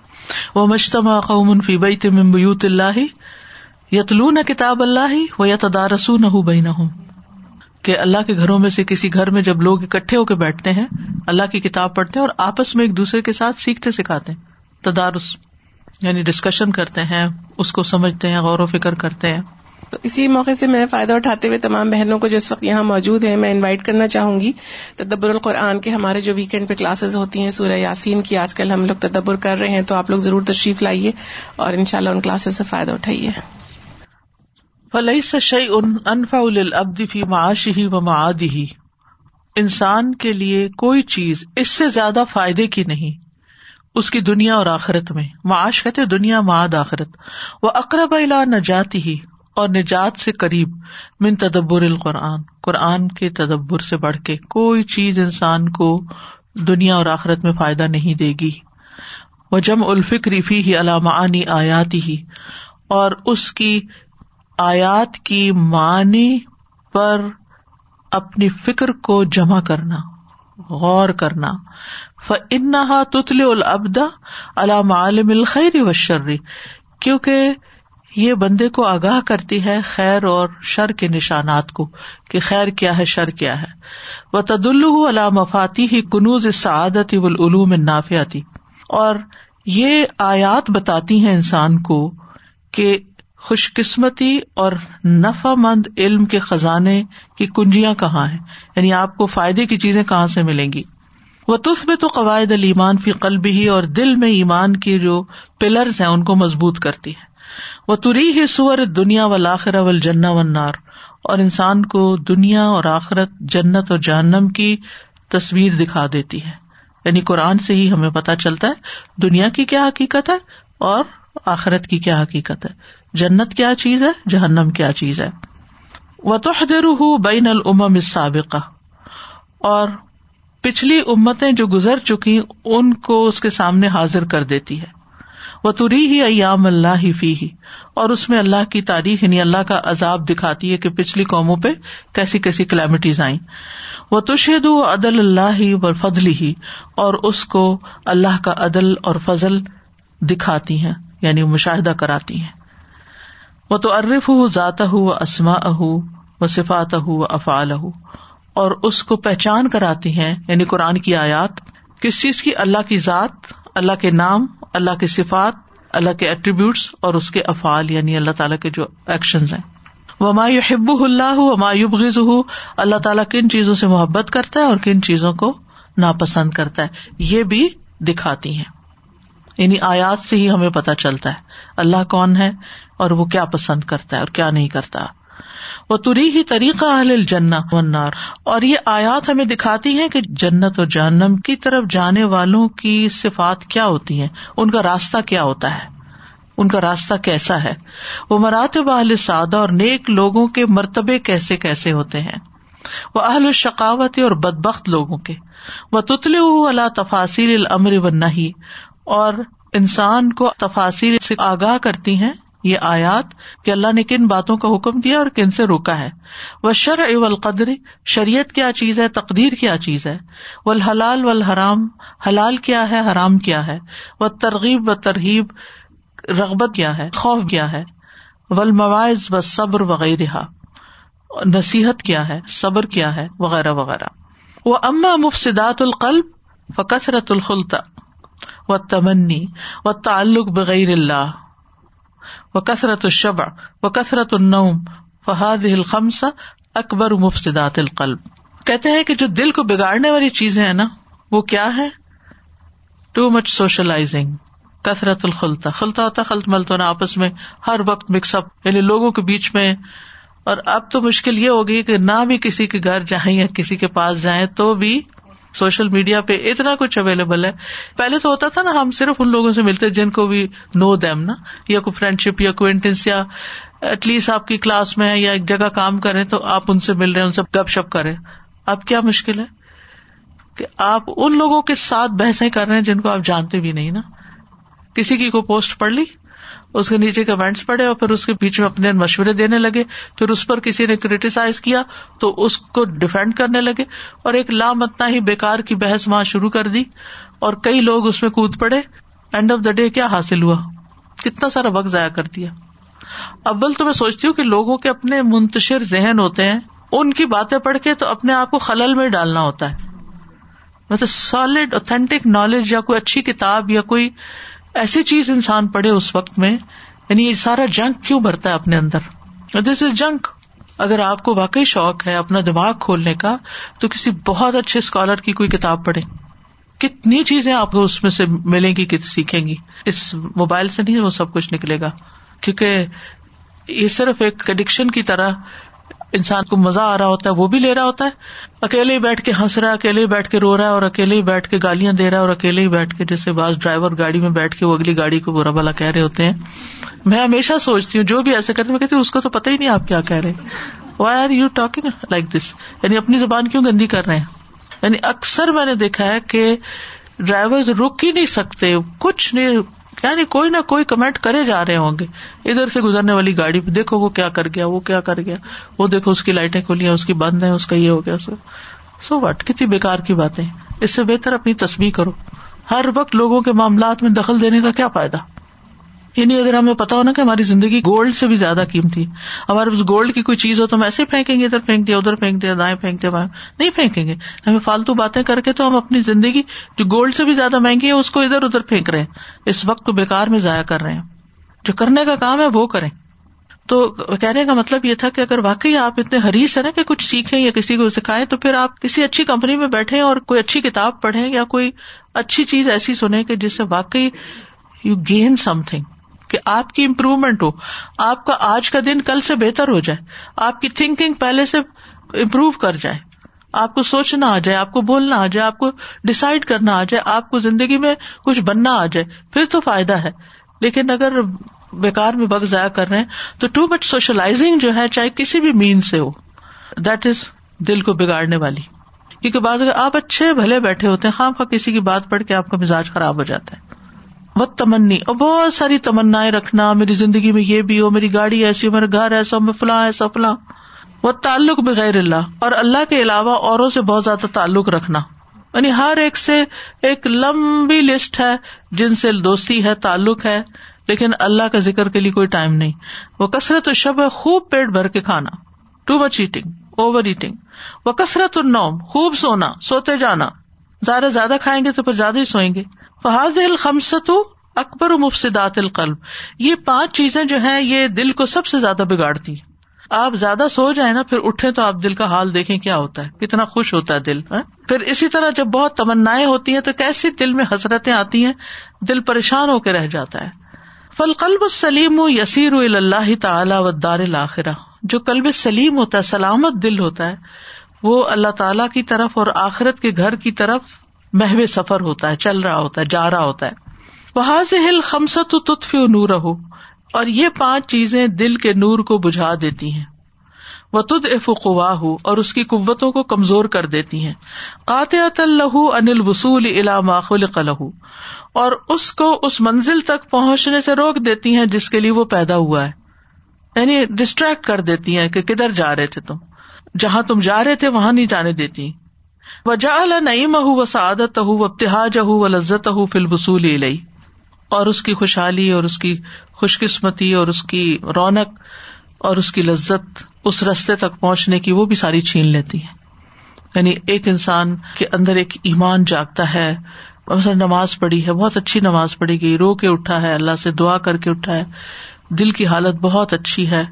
وہ مشتما قوم فی بیت من بیوت اللہ یتلون کتاب اللہ و یا تدارسو نہ بین کہ اللہ کے گھروں میں سے کسی گھر میں جب لوگ اکٹھے ہو کے بیٹھتے ہیں، اللہ کی کتاب پڑھتے ہیں اور آپس میں ایک دوسرے کے ساتھ سیکھتے سکھاتے ہیں، تدارس یعنی ڈسکشن کرتے ہیں، اس کو سمجھتے ہیں، غور و فکر کرتے ہیں۔ تو اسی موقع سے میں فائدہ اٹھاتے ہوئے تمام بہنوں کو جس وقت یہاں موجود ہیں، میں انوائٹ کرنا چاہوں گی۔ تدبر القرآن کے ہمارے جو ویکینڈ پہ کلاسز ہوتی ہیں، سورہ یاسین کی آج کل ہم لوگ تدبر کر رہے ہیں، تو آپ لوگ ضرور تشریف لائیے اور ان شاء اللہ ان کلاسز سے فائدہ اٹھائیے۔ فلئی شعی ان انفا فی معاشی ہی و معادی ہی انسان کے لیے کوئی چیز اس سے زیادہ فائدے کی نہیں۔ اس کی دنیا اور آخرت میں۔ معاش کہتے دنیا، معاد، آخرت۔ وہ اقرب الا نجاتی ہی اور نجات سے قریب من تدبر القرآن۔ قرآن کے تدبر سے بڑھ کے کوئی چیز انسان کو دنیا اور آخرت میں فائدہ نہیں دے گی۔ وہ جم الفکری فی ہی علامہ آیاتی ہی اور اس کی آیات کی معنی پر اپنی فکر کو جمع کرنا، غور کرنا۔ ف انہا تتل العبدا علام عالم الخیر و شرری کیونکہ یہ بندے کو آگاہ کرتی ہے خیر اور شر کے نشانات کو، کہ خیر کیا ہے، شر کیا ہے۔ وہ تد اللہ علام ہی کنوز سعادت والعلوم النافیاتی اور یہ آیات بتاتی ہیں انسان کو کہ خوش قسمتی اور نفع مند علم کے خزانے کی کنجیاں کہاں ہیں؟ یعنی آپ کو فائدے کی چیزیں کہاں سے ملیں گی؟ وہ تصب تو قواعد المان فی قلب ہی اور دل میں ایمان کی جو پلرز ہیں ان کو مضبوط کرتی ہے۔ وہ تری ہی سور دنیا و لاخرہ و جنا و نار اور انسان کو دنیا اور آخرت، جنت اور جہنم کی تصویر دکھا دیتی ہے۔ یعنی قرآن سے ہی ہمیں پتا چلتا ہے دنیا کی کیا حقیقت ہے اور آخرت کی کیا حقیقت ہے۔ جنت کیا چیز ہے؟ جہنم کیا چیز ہے؟ وہ تو بین العم سابقہ اور پچھلی امتیں جو گزر چکی ان کو اس کے سامنے حاضر کر دیتی ہے۔ وہ تری ہی ایام اللہ ہی فی ہی اور اس میں اللہ کی تاریخ یعنی اللہ کا عذاب دکھاتی ہے کہ پچھلی قوموں پہ کیسی کیسی کلیمٹیز آئیں۔ وہ تشہد عدل اللہ ہی و فضل ہی اور اس کو اللہ کا عدل اور فضل دکھاتی ہیں یعنی مشاہدہ کراتی ہیں۔ وہ تو عرف ہُو ذات ہُو اسما اہ و صفات ہُو افعال اور اس کو پہچان کراتی ہیں یعنی قرآن کی آیات، کس چیز کی؟ اللہ کی ذات، اللہ کے نام، اللہ کی صفات، اللہ کے ایٹریبیوٹس اور اس کے افعال یعنی اللہ تعالیٰ کے جو ایکشن ہیں۔ وہ مایوب اللہ مایوب غز اللہ تعالیٰ کن چیزوں سے محبت کرتا ہے اور کن چیزوں کو ناپسند کرتا ہے۔ یہ بھی دکھاتی ہیں۔ یعنی آیات سے ہی ہمیں پتا چلتا ہے۔ اللہ کون ہے؟ اور وہ کیا پسند کرتا ہے اور کیا نہیں کرتا۔ وہ تری ہی طریقہ اہل جنا ونار اور یہ آیات ہمیں دکھاتی ہیں کہ جنت اور جہنم کی طرف جانے والوں کی صفات کیا ہوتی ہیں، ان کا راستہ کیا ہوتا ہے، ان کا راستہ کیسا ہے۔ وہ مراتب اہل سادہ اور نیک لوگوں کے مرتبے کیسے کیسے ہوتے ہیں۔ وہ اہل الشقاوت اور بدبخت لوگوں کے۔ وہ تتلے اللہ تفاصیل العمر و نہیں اور انسان کو تفاصر سے آگاہ کرتی ہیں یہ آیات کہ اللہ نے کن باتوں کا حکم دیا اور کن سے روکا ہے۔ وہ شر القدر شریعت کیا چیز ہے، تقدیر کیا چیز ہے۔ وہ الحلال و الحرام حلال کیا ہے، حرام کیا ہے۔ وہ ترغیب و ترغیب رغبت کیا ہے، خوف کیا ہے۔ ولمواز و صبر وغیرہ نصیحت کیا ہے، صبر کیا ہے، وغیرہ وغیرہ۔ وہ اما مفصدات القلب فکثرت الخلتا و تمنی و تعلق بغیر اللہ و کثرت الشبع و کثرت النوم فہاد الخمس اکبر مفصدات القلب۔ کہتے ہیں کہ جو دل کو بگاڑنے والی چیزیں ہیں نا، وہ کیا ہے؟ ٹو مچ سوشلائزنگ کثرت الخلتا خلتا ہوتا خلط ملتا ہونا آپس میں ہر وقت مکس اپ یعنی لوگوں کے بیچ میں۔ اور اب تو مشکل یہ ہوگی کہ نہ بھی کسی کے گھر جائیں یا کسی کے پاس جائیں تو بھی سوشل میڈیا پہ اتنا کچھ اویلیبل ہے۔ پہلے تو ہوتا تھا نا، ہم صرف ان لوگوں سے ملتے جن کو بھی نو دیم نا، یا کوئی فرینڈ شپ یا کوئنٹینس یا ایٹ لیسٹ آپ کی کلاس میں یا ایک جگہ کام کرے تو آپ ان سے مل رہے ان سے گپ شپ کرے اب کیا مشکل ہے؟ کہ آپ ان لوگوں کے ساتھ بحثیں کر رہے ہیں جن کو آپ جانتے بھی نہیں نا۔ کسی کی کوئی پوسٹ پڑھ لی؟ اس کے نیچے کمینٹس پڑے اور پھر اس کے بیچ میں اپنے مشورے دینے لگے۔ پھر اس پر کسی نے کریٹیسائز کیا تو اس کو ڈیفینڈ کرنے لگے اور ایک لامتنا ہی بےکار کی بحث وہاں شروع کر دی اور کئی لوگ اس میں کود پڑے۔ اینڈ آف دا ڈے کیا حاصل ہوا؟ کتنا سارا وقت ضائع کر دیا۔ ابل تو میں سوچتی ہوں کہ لوگوں کے اپنے منتشر ذہن ہوتے ہیں۔ ان کی باتیں پڑھ کے تو اپنے آپ کو خلل میں ڈالنا ہوتا ہے۔ مطلب سالڈ اوتھینٹک نالج یا کوئی اچھی کتاب یا کوئی ایسی چیز انسان پڑھے اس وقت میں یعنی یہ سارا جنک کیوں بھرتا ہے اپنے اندر؟ دس از جنک اگر آپ کو واقعی شوق ہے اپنا دماغ کھولنے کا، تو کسی بہت اچھے اسکالر کی کوئی کتاب پڑھے کتنی چیزیں آپ کو اس میں سے ملیں گی کہ سیکھیں گی۔ اس موبائل سے نہیں وہ سب کچھ نکلے گا، کیونکہ یہ صرف ایک اڈکشن کی طرح انسان کو مزہ آ رہا ہوتا ہے، وہ بھی لے رہا ہوتا ہے۔ اکیلے ہی بیٹھ کے ہنس رہا ہے، اکیلے ہی بیٹھ کے رو رہا ہے اور اکیلے ہی بیٹھ کے گالیاں دے رہا ہے اور اکیلے ہی بیٹھ کے جیسے بعض ڈرائیور گاڑی میں بیٹھ کے وہ اگلی گاڑی کو برا بلا کہہ رہے ہوتے ہیں۔ میں ہمیشہ سوچتی ہوں، جو بھی ایسے کرتے میں کہتی ہوں، اس کو تو پتا ہی نہیں آپ کیا کہہ رہے why are you talking like this یعنی اپنی زبان کیوں گندی کر رہے ہیں؟ یعنی اکثر میں نے دیکھا ہے کہ ڈرائیور رک ہی نہیں سکتے، کچھ نہیں یعنی کوئی نہ کوئی کمنٹ کرے جا رہے ہوں گے۔ ادھر سے گزرنے والی گاڑی پہ دیکھو وہ کیا کر گیا، وہ کیا کر گیا۔ وہ دیکھو اس کی لائٹیں کھلی ہیں، اس کی بند ہے اس کا یہ ہو گیا سو وٹ کتنی بےکار کی باتیں۔ اس سے بہتر اپنی تصویر کرو۔ ہر وقت لوگوں کے معاملات میں دخل دینے کا کیا فائدہ؟ یعنی اگر ہمیں پتا ہونا کہ ہماری زندگی گولڈ سے بھی زیادہ قیمتی ہمارے پاس گولڈ کی کوئی چیز ہو تو ہم ایسے پھینکیں گے، ادھر پھینک دیا، ادھر پھینک دیا، دائیں پھینک دیا نہیں پھینکیں گے۔ ہمیں فالتو باتیں کر کے تو ہم اپنی زندگی جو گولڈ سے بھی زیادہ مہنگی ہے، اس کو ادھر ادھر پھینک رہے ہیں۔ اس وقت کو بےکار میں ضائع کر رہے ہیں۔ جو کرنے کا کام ہے، وہ کریں۔ تو کہنے کا مطلب یہ تھا کہ اگر واقعی آپ اتنے حریث ہیں نا کہ کچھ سیکھیں یا کسی کو سکھائیں، تو پھر آپ کسی اچھی کمپنی میں بیٹھے اور کوئی اچھی کتاب پڑھیں یا کوئی اچھی چیز ایسی سنیں کہ جس سے واقعی یو گین سم تھنگ کہ آپ کی امپروومنٹ ہو۔ آپ کا آج کا دن کل سے بہتر ہو جائے۔ آپ کی تھنکنگ پہلے سے امپروو کر جائے۔ آپ کو سوچنا آ جائے، آپ کو بولنا آ جائے، آپ کو ڈسائڈ کرنا آ جائے، آپ کو زندگی میں کچھ بننا آ جائے، پھر تو فائدہ ہے۔ لیکن اگر بےکار میں وقت ضائع کر رہے ہیں، تو ٹو مچ سوشلائزنگ جو ہے، چاہے کسی بھی مین سے ہو دیٹ از دل کو بگاڑنے والی۔ کیونکہ بعض اگر آپ اچھے بھلے بیٹھے ہوتے ہیں، خام خواہ کسی کی بات پڑھ کے آپ کا مزاج خراب ہو جاتا ہے۔ وہ تمنی اور بہت ساری تمنا رکھنا میری زندگی میں یہ بھی ہو، میری گاڑی ایسی ہو، میرا گھر ایسا میں فلاں ایسا فلاں۔ وہ تعلق بغیر اللہ۔ اور اللہ کے علاوہ اوروں سے بہت زیادہ تعلق رکھنا۔ یعنی ہر ایک سے ایک لمبی لسٹ ہے، جن سے دوستی ہے، تعلق ہے، لیکن اللہ کا ذکر کے لیے کوئی ٹائم نہیں۔ وہ کثرت شب ہے خوب پیٹ بھر کے کھانا۔ Too much eating over eating وہ کثرت النوم، خوب سونا، سوتے جانا۔ زیادہ زیادہ کھائیں گے تو پھر زیادہ ہی سوئیں گے۔ فہاد الخمسط اکبر مفسدات القلب۔ یہ پانچ چیزیں جو ہیں، یہ دل کو سب سے زیادہ بگاڑتی آپ زیادہ سو جائیں نا، پھر اٹھے تو آپ دل کا حال دیکھیں کیا ہوتا ہے۔ کتنا خوش ہوتا ہے دل ہاں؟ پھر اسی طرح جب بہت تمنا ہوتی ہیں تو کیسی دل میں حسرتیں آتی ہیں؟ دل پریشان ہو کے رہ جاتا ہے۔ فل قلب سلیم یسیر اللہ تعالی و دار الآخرہ جو کلب سلیم ہوتا ہے، سلامت دل ہوتا ہے، وہ اللہ تعالی کی طرف اور آخرت کے گھر کی طرف محو سفر ہوتا ہے، چل رہا ہوتا ہے، جا رہا ہوتا ہے۔ بحاظ ہل خمسط تطفی نور ہو اور یہ پانچ چیزیں دل کے نور کو بجھا دیتی ہیں۔ وہ تد اف ہو اور اس کی قوتوں کو کمزور کر دیتی ہیں۔ قاطعت اللہ انل وسول علامہ خلق لہو اور اس کو اس منزل تک پہنچنے سے روک دیتی ہیں جس کے لیے وہ پیدا ہوا ہے۔ یعنی ڈسٹریکٹ کر دیتی ہیں کہ کدھر جا رہے تھے تم۔ جہاں تم جا رہے تھے، وہاں نہیں جانے دیتی۔ وہ جا نعیم ہُو و سعادت ہُو و ابتحاج و لذت ہُو فل وصول اور اس کی خوشحالی اور اس کی خوش قسمتی اور اس کی رونق اور اس کی لذت اس رستے تک پہنچنے کی وہ بھی ساری چھین لیتی ہے۔ یعنی ایک انسان کے اندر ایک ایمان جاگتا ہے نماز پڑھی ہے، بہت اچھی نماز پڑھی گئی، رو کے اٹھا ہے، اللہ سے دعا کر کے اٹھا ہے، دل کی حالت بہت اچھی ہے۔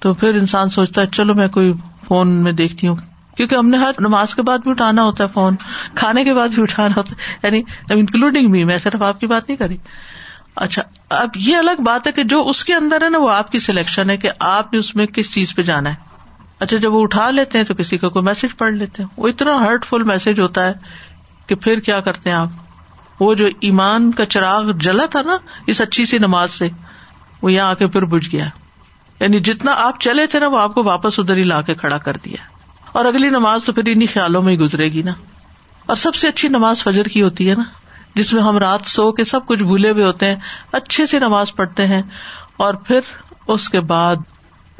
تو پھر انسان سوچتا ہے، چلو میں کوئی فون میں دیکھتی ہوں کیونکہ ہم نے ہر نماز کے بعد بھی اٹھانا ہوتا ہے فون، کھانے کے بعد بھی اٹھانا ہوتا ہے یعنی انکلوڈنگ بھی میں صرف آپ کی بات نہیں کری اچھا اب یہ الگ بات ہے کہ جو اس کے اندر ہے نا، وہ آپ کی سلیکشن ہے کہ آپ نے اس میں کس چیز پہ جانا ہے۔ اچھا جب وہ اٹھا لیتے ہیں تو کسی کا کوئی میسج پڑھ لیتے ہیں۔ وہ اتنا ہرٹ فل میسج ہوتا ہے کہ پھر کیا کرتے ہیں آپ؟ وہ جو ایمان کا چراغ جلا تھا نا، اس اچھی سی نماز سے، وہ یہاں آ کے پھر بج گیا۔ یعنی جتنا آپ چلے تھے نا، وہ آپ کو واپس ادھر ہی لا کے کھڑا کر دیا۔ اور اگلی نماز تو پھر انہیں خیالوں میں ہی گزرے گی نا۔ اور سب سے اچھی نماز فجر کی ہوتی ہے نا، جس میں ہم رات سو کے سب کچھ بھولے ہوئے ہوتے ہیں، اچھے سے نماز پڑھتے ہیں۔ اور پھر اس کے بعد،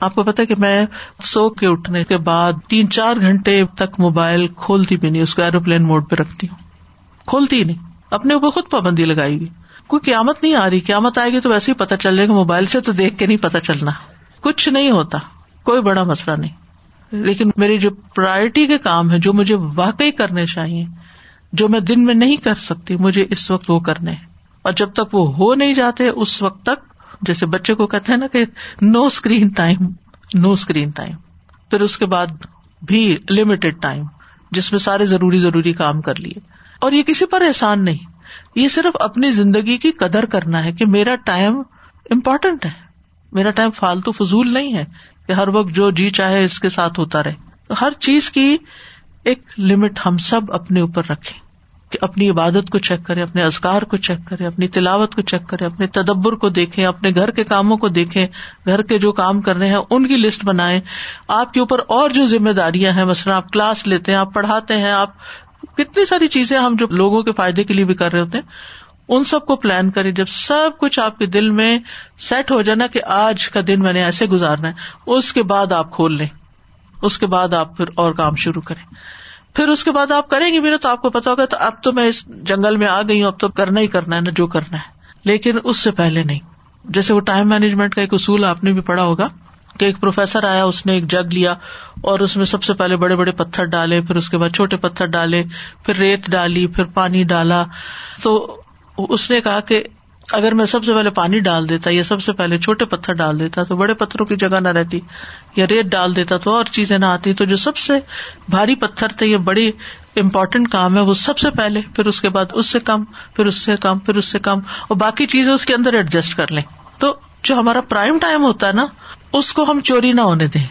آپ کو پتا کہ میں سو کے اٹھنے کے بعد تین چار گھنٹے تک موبائل کھولتی بھی نہیں، اس کو ایروپلین موڈ پہ رکھتی ہوں۔ کھولتی نہیں، اپنے اوپر خود پابندی لگائی ہوئی۔ کوئی قیامت نہیں آ رہی، قیامت آئے گی تو ویسے ہی پتا چل جائے گا، موبائل سے تو دیکھ کے نہیں پتا چلنا۔ کچھ نہیں ہوتا، کوئی بڑا مسئلہ نہیں۔ لیکن میری جو پرائرٹی کے کام ہے جو مجھے واقعی کرنے چاہیے، جو میں دن میں نہیں کر سکتی، مجھے اس وقت وہ کرنے اور جب تک وہ ہو نہیں جاتے، اس وقت تک، جیسے بچے کو کہتے ہیں نا کہ no screen time no screen time پھر اس کے بعد بھی لمیٹڈ ٹائم جس میں سارے ضروری ضروری کام کر لیے۔ اور یہ کسی پر احسان نہیں۔ یہ صرف اپنی زندگی کی قدر کرنا ہے کہ میرا ٹائم امپورٹینٹ ہے۔ میرا ٹائم فالتو فضول نہیں ہے۔ کہ ہر وقت جو جی چاہے اس کے ساتھ ہوتا رہے۔ ہر چیز کی ایک لمٹ ہم سب اپنے اوپر رکھیں کہ اپنی عبادت کو چیک کرے اپنے ازکار کو چیک کرے اپنی تلاوت کو چیک کرے اپنے تدبر کو دیکھیں، اپنے گھر کے کاموں کو دیکھیں، گھر کے جو کام کرنے ہیں ان کی لسٹ بنائے آپ کے اوپر اور جو ذمہ داریاں ہیں، مثلاً آپ کلاس لیتے ہیں، آپ پڑھاتے ہیں، آپ کتنی ساری چیزیں ہم جو لوگوں کے فائدے کے لیے بھی کر رہے ہوتے ہیں ان سب کو پلان کریں جب سب کچھ آپ کے دل میں سیٹ ہو جانا کہ آج کا دن میں نے ایسے گزارنا ہے، اس کے بعد آپ کھول لیں۔ اس کے بعد آپ پھر اور کام شروع کریں۔ پھر اس کے بعد آپ کریں گے بھی نا تو آپ کو پتا ہوگا تو اب تو میں اس جنگل میں آ گئی ہوں، اب تو کرنا ہی کرنا ہے نا، جو کرنا ہے۔ لیکن اس سے پہلے نہیں۔ جیسے وہ ٹائم مینجمنٹ کا ایک اصول آپ نے بھی پڑھا ہوگا کہ ایک پروفیسر آیا، اس نے ایک جگ لیا اور اس میں سب سے پہلے بڑے بڑے پتھر ڈالے، پھر اس کے بعد چھوٹے پتھر ڈالے، پھر ریت ڈالی، پھر پانی ڈالا۔ تو اس نے کہا کہ اگر میں سب سے پہلے پانی ڈال دیتا یا سب سے پہلے چھوٹے پتھر ڈال دیتا تو بڑے پتھروں کی جگہ نہ رہتی یا ریت ڈال دیتا تو اور چیزیں نہ آتی تو جو سب سے بھاری پتھر تھے یہ بڑی امپورٹینٹ کام ہے وہ سب سے پہلے، پھر اس کے بعد اس سے کم، پھر اس سے کم، پھر اس سے کم اور باقی چیزیں اس کے اندر ایڈجسٹ کر لیں۔ تو جو ہمارا پرائم ٹائم ہوتا ہے نا، اس کو ہم چوری نہ ہونے دیں۔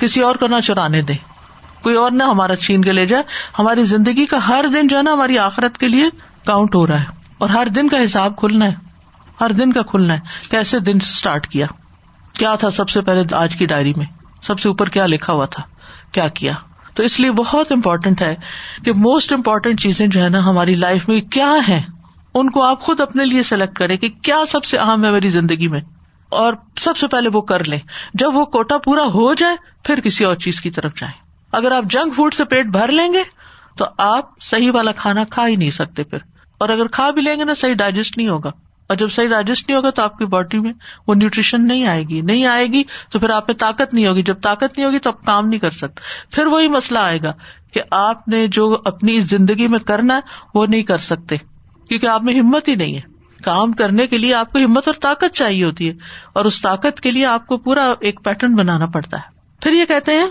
کسی اور کو نہ چورانے دیں۔ کوئی اور نہ ہمارا چھین کے لے جائے۔ ہماری زندگی کا ہر دن جو ہے نا، ہماری آخرت کے لیے کاؤنٹ ہو رہا ہے۔ اور ہر دن کا حساب کھلنا ہے۔ ہر دن کا کھلنا ہے۔ کیسے دن اسٹارٹ کیا؟ کیا تھا سب سے پہلے آج کی ڈائری میں؟ سب سے اوپر کیا لکھا ہوا تھا؟ کیا کیا؟ تو اس لیے بہت امپورٹینٹ ہے کہ موسٹ امپورٹینٹ چیزیں جو ہے نا ہماری لائف میں کیا ہے ان کو آپ خود اپنے لیے سلیکٹ کریں کہ کیا سب سے اہم ہے میری زندگی میں۔ اور سب سے پہلے وہ کر لیں۔ جب وہ کوٹا پورا ہو جائے، پھر کسی اور چیز کی طرف جائیں۔ اگر آپ جنک فوڈ سے پیٹ بھر لیں گے، تو آپ صحیح والا کھانا کھا ہی نہیں سکتے پھر۔ اور اگر کھا بھی لیں گے نا، صحیح ڈائجسٹ نہیں ہوگا۔ اور جب صحیح ڈائجسٹ نہیں ہوگا تو آپ کی باڈی میں وہ نیوٹریشن نہیں آئے گی۔ نہیں آئے گی تو پھر آپ میں طاقت نہیں ہوگی۔ جب طاقت نہیں ہوگی تو آپ کام نہیں کر سکتے۔ پھر وہی مسئلہ آئے گا کہ آپ نے جو اپنی زندگی میں کرنا ہے، وہ نہیں کر سکتے۔ کیونکہ آپ میں ہمت ہی نہیں ہے۔ کام کرنے کے لیے آپ کو ہمت اور طاقت چاہیے ہوتی ہے۔ اور اس طاقت کے لیے آپ کو پورا ایک پیٹرن بنانا پڑتا ہے۔ پھر یہ کہتے ہیں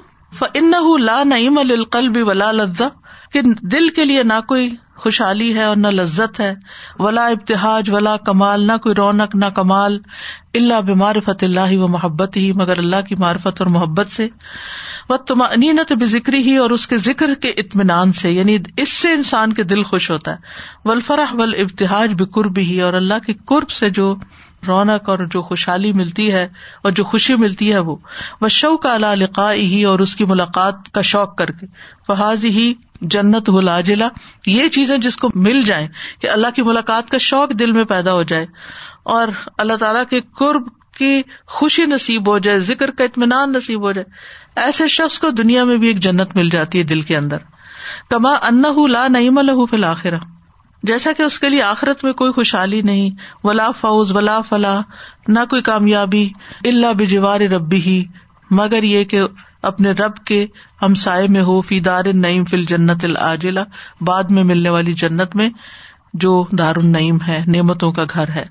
ان لا نعیم القلب ولا لذا کہ دل کے لیے نہ کوئی خوشحالی ہے اور نہ لذت ہے، ولا ابتحاج ولا کمال، نہ کوئی رونق، نہ کمال اللہ بمارفت اللہ و محبت ہی مگر اللہ کی معرفت اور محبت سے۔ و تمانینت بے ذکری ہی اور اس کے ذکر کے اطمینان سے یعنی اس سے انسان کے دل خوش ہوتا ہے۔ ولفرح ول ابتحاج بے قرب ہی اور اللہ کے قرب سے جو رونق اور جو خوشحالی ملتی ہے اور جو خوشی ملتی ہے وہ۔ وہ شوق اعلی لقا ہی اور اس کی ملاقات کا شوق کر کے۔ فحاظ ہی جنت ہو یہ چیزیں جس کو مل جائیں کہ اللہ کی ملاقات کا شوق دل میں پیدا ہو جائے اور اللہ تعالیٰ کے قرب کی خوشی نصیب ہو جائے، ذکر کا اطمینان نصیب ہو جائے۔ ایسے شخص کو دنیا میں بھی ایک جنت مل جاتی ہے دل کے اندر۔ کما ان لا نعیم الح فی الآخرہ جیسا کہ اس کے لیے آخرت میں کوئی خوشحالی نہیں، ولا فوز، ولا فلاح، نہ کوئی کامیابی اللہ بجوار ربی ہی۔ مگر یہ کہ اپنے رب کے ہم سائے میں ہو، فی دار نعیم فل جنت العجلا بعد میں ملنے والی جنت میں جو دار النعیم ہے، نعمتوں کا گھر ہے۔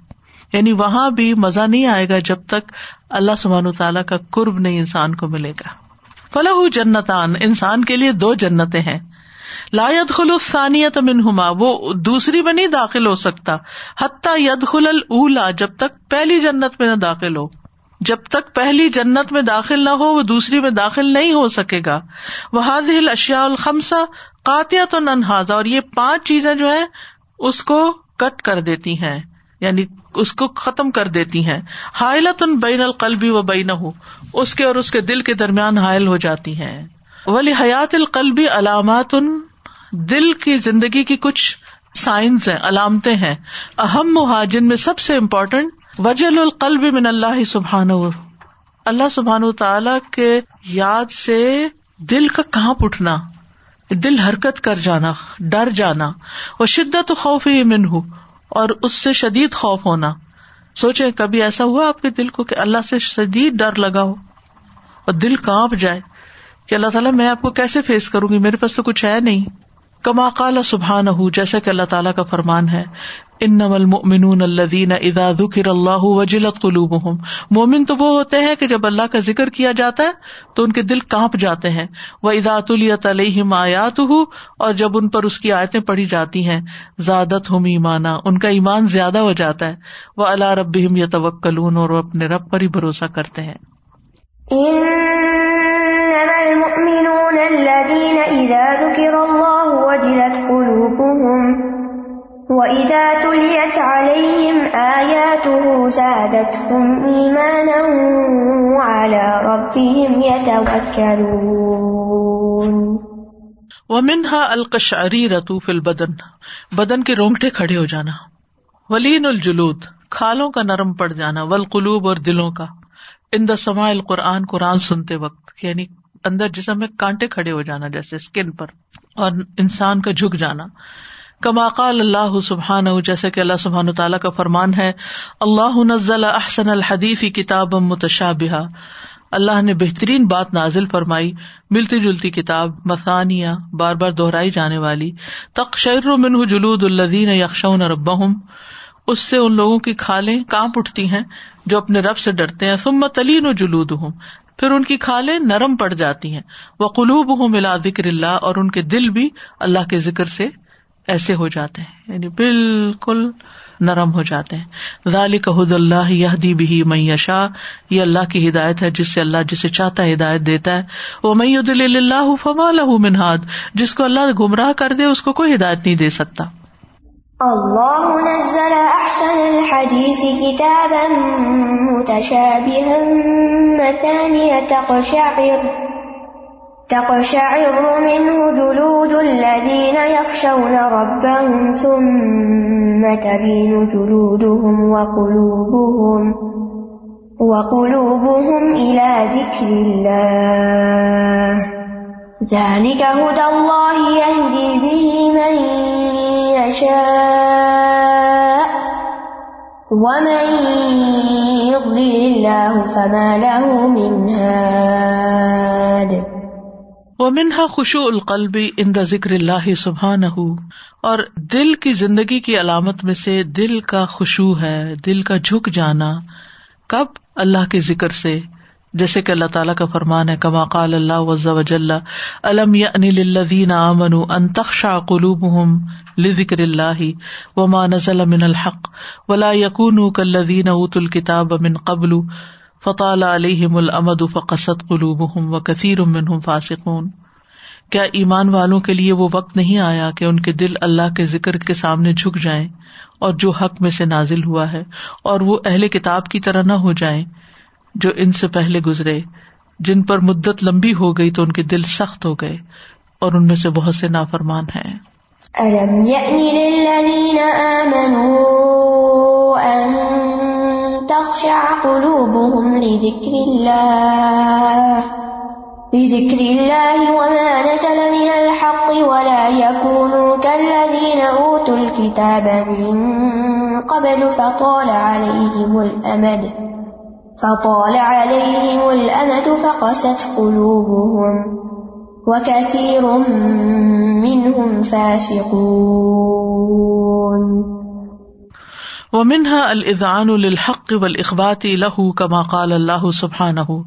یعنی وہاں بھی مزہ نہیں آئے گا جب تک اللہ سبحان تعالیٰ کا قرب نہیں انسان کو ملے گا۔ فلاح جنتان، انسان کے لیے دو جنتیں ہیں۔ لایت خلو ثانیت منہما، وہ دوسری میں نہیں داخل ہو سکتا۔ حتیٰ ید خل جب تک پہلی جنت میں نہ داخل ہو۔ جب تک پہلی جنت میں داخل نہ ہو وہ دوسری میں داخل نہیں ہو سکے گا۔ وہ حاضل اشیا الخمسا قاتیہ تو ننہاذا اور یہ پانچ چیزیں جو ہے اس کو کٹ کر دیتی ہیں یعنی اس کو ختم کر دیتی ہیں۔ حائلت ان بین القلبی و بین اس کے اور اس کے دل کے درمیان حائل ہو جاتی ہیں۔ ولی حیات القلبی علامات ان دل کی زندگی کی کچھ سائنس ہیں، علامتیں ہیں۔ اہم مہاجن میں سب سے امپورٹینٹ وجل القلب من اللہ سبحان اللہ سبحان تعالی کے یاد سے دل کا کہاں اٹھنا، دل حرکت کر جانا، ڈر جانا وہ شدت خوف ہی من ہوں اور اس سے شدید خوف ہونا۔ سوچے کبھی ایسا ہوا آپ کے دل کو کہ اللہ سے شدید ڈر لگا ہو اور دل کانپ جائے کہ اللہ تعالیٰ میں آپ کو کیسے فیس کروں گی؟ میرے پاس تو کچھ ہے نہیں۔ کما کالا سبحان ہوں جیسا کہ اللہ تعالیٰ کا فرمان ہے ان المؤمنون الذین اذا ذکر اللہ وجلت قلوبهم مومن تو وہ ہوتے ہیں کہ جب اللہ کا ذکر کیا جاتا ہے، تو ان کے دل کانپ جاتے ہیں۔ وہ اذا تلیت علیہم آیاتہ اور جب ان پر اس کی آیتیں پڑھی جاتی ہیں زادت ہم ایمانا، ان کا ایمان زیادہ ہو جاتا ہے۔ وہ اللہ ربہم یتوکلون اور وہ اپنے رب پر ہی بھروسہ کرتے ہیں۔ انما المؤمنون الذين اذا ذكر الله وجلت قلوبهم واذا تليت عليهم اياته زادتهم ايمانا وعلى ربهم يتوكلون. ومنها القشعريرة في البدن، بدن کے رونگٹے کھڑے ہو جانا، ولین الجلود، کھالوں کا نرم پڑ جانا، والقلوب اور دلوں کا۔ ان دا سما القرآن قرآن سنتے وقت یعنی اندر جسم میں کانٹے کھڑے ہو جانا، جیسے اسکن پر، اور انسان کا جھک جانا۔ کما قال اللہ سبحان جیسے کہ اللہ سبحان تعالیٰ کا فرمان ہے، اللہ نزل احسن الحدیفی کتاب متشابہ اللہ نے بہترین بات نازل فرمائی، ملتی جلتی کتاب مسانیہ بار بار دہرائی جانے والی۔ تقشر منہ جلود الدین یکشون ربہم۔ اس سے ان لوگوں کی کھالیں کانپ اٹھتی ہیں جو اپنے رب سے ڈرتے ہیں۔ ثم تلین و جلود ہوں پھر ان کی کھالیں نرم پڑ جاتی ہیں۔ وہ قلوب ہوں ملا ذکر اللہ اور ان کے دل بھی اللہ کے ذکر سے ایسے ہو جاتے ہیں۔ یعنی بالکل نرم ہو جاتے ہیں۔ ذالک حد اللہ یہدی بھی میشا یہ اللہ کی ہدایت ہے جس سے اللہ جسے چاہتا ہے ہدایت دیتا ہے۔ وہ میود اللہ فما لہ منہاد جس کو اللہ گمراہ کر دے اس کو کوئی ہدایت نہیں دے سکتا۔ اللہ نزل احسن الحديث كتابا متشابها مثانية تقشعر تقشعر منه جلود الذين يخشون ربهم ثم تلين جلودهم وقلوبهم وقلوبهم إلى ذكر الله. ذلك هدى الله يهدي به من وہ منہا خوشو القلبی ان دا ذکر اللہ سبحان اور دل کی زندگی کی علامت میں سے دل کا خوشو ہے، دل کا جھک جانا، کب؟ اللہ کے ذکر سے۔ جیسے کہ اللہ تعالیٰ کا فرمان ہے، کما قال اللہ وز وجل علم یادین یعنی امن ان تخشا قلوب لذکر اللہ وما نزل من الحق ولا یقون کلین اوت الکتاب من قبل فطال علیہم الامد فقصت قلوبهم وکثیر منهم فاسقون۔ کیا ایمان والوں کے لیے وہ وقت نہیں آیا کہ ان کے دل اللہ کے ذکر کے سامنے جھک جائیں اور جو حق میں سے نازل ہوا ہے اور وہ اہل کتاب کی طرح نہ ہو جائیں؟ جو ان سے پہلے گزرے، جن پر مدت لمبی ہو گئی تو ان کے دل سخت ہو گئے اور ان میں سے بہت سے نافرمان ہیں۔ لذكر الله وما نزل من الحق ولا يكونوا كالذين أوتوا الكتاب من قبل فطال عليهم الأمد فطال عليهم الأمد فقست قلوبهم وكثير منهم فاسقون. ومنها الإذعان للحق والإخبات له كما قال الله سبحانه.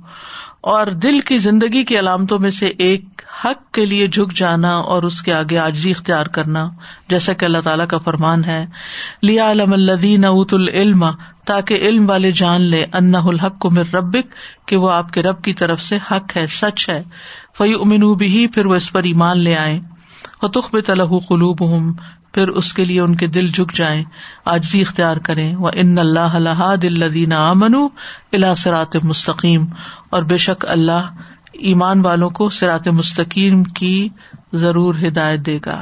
اور دل کی زندگی کی علامتوں میں سے ایک حق کے لیے جھک جانا اور اس کے آگے آجزی اختیار کرنا، جیسا کہ اللہ تعالیٰ کا فرمان ہے۔ لیا علم الدین اوت العلم، تاکہ علم والے جان لے ان الحق کو مر ربک کہ وہ آپ کے رب کی طرف سے حق ہے، سچ ہے۔ فی امن بھی پھر وہ اس پر ایمان لے آئے تخ بے تلح قلوب ہوں پھر اس کے لیے ان کے دل جھک جائیں۔ آجزی اختیار کریں۔ وہ ان اللہ اللہ دل امن الا سرات مستقیم اور بے شک اللہ ایمان والوں کو سرات مستقیم کی ضرور ہدایت دے گا۔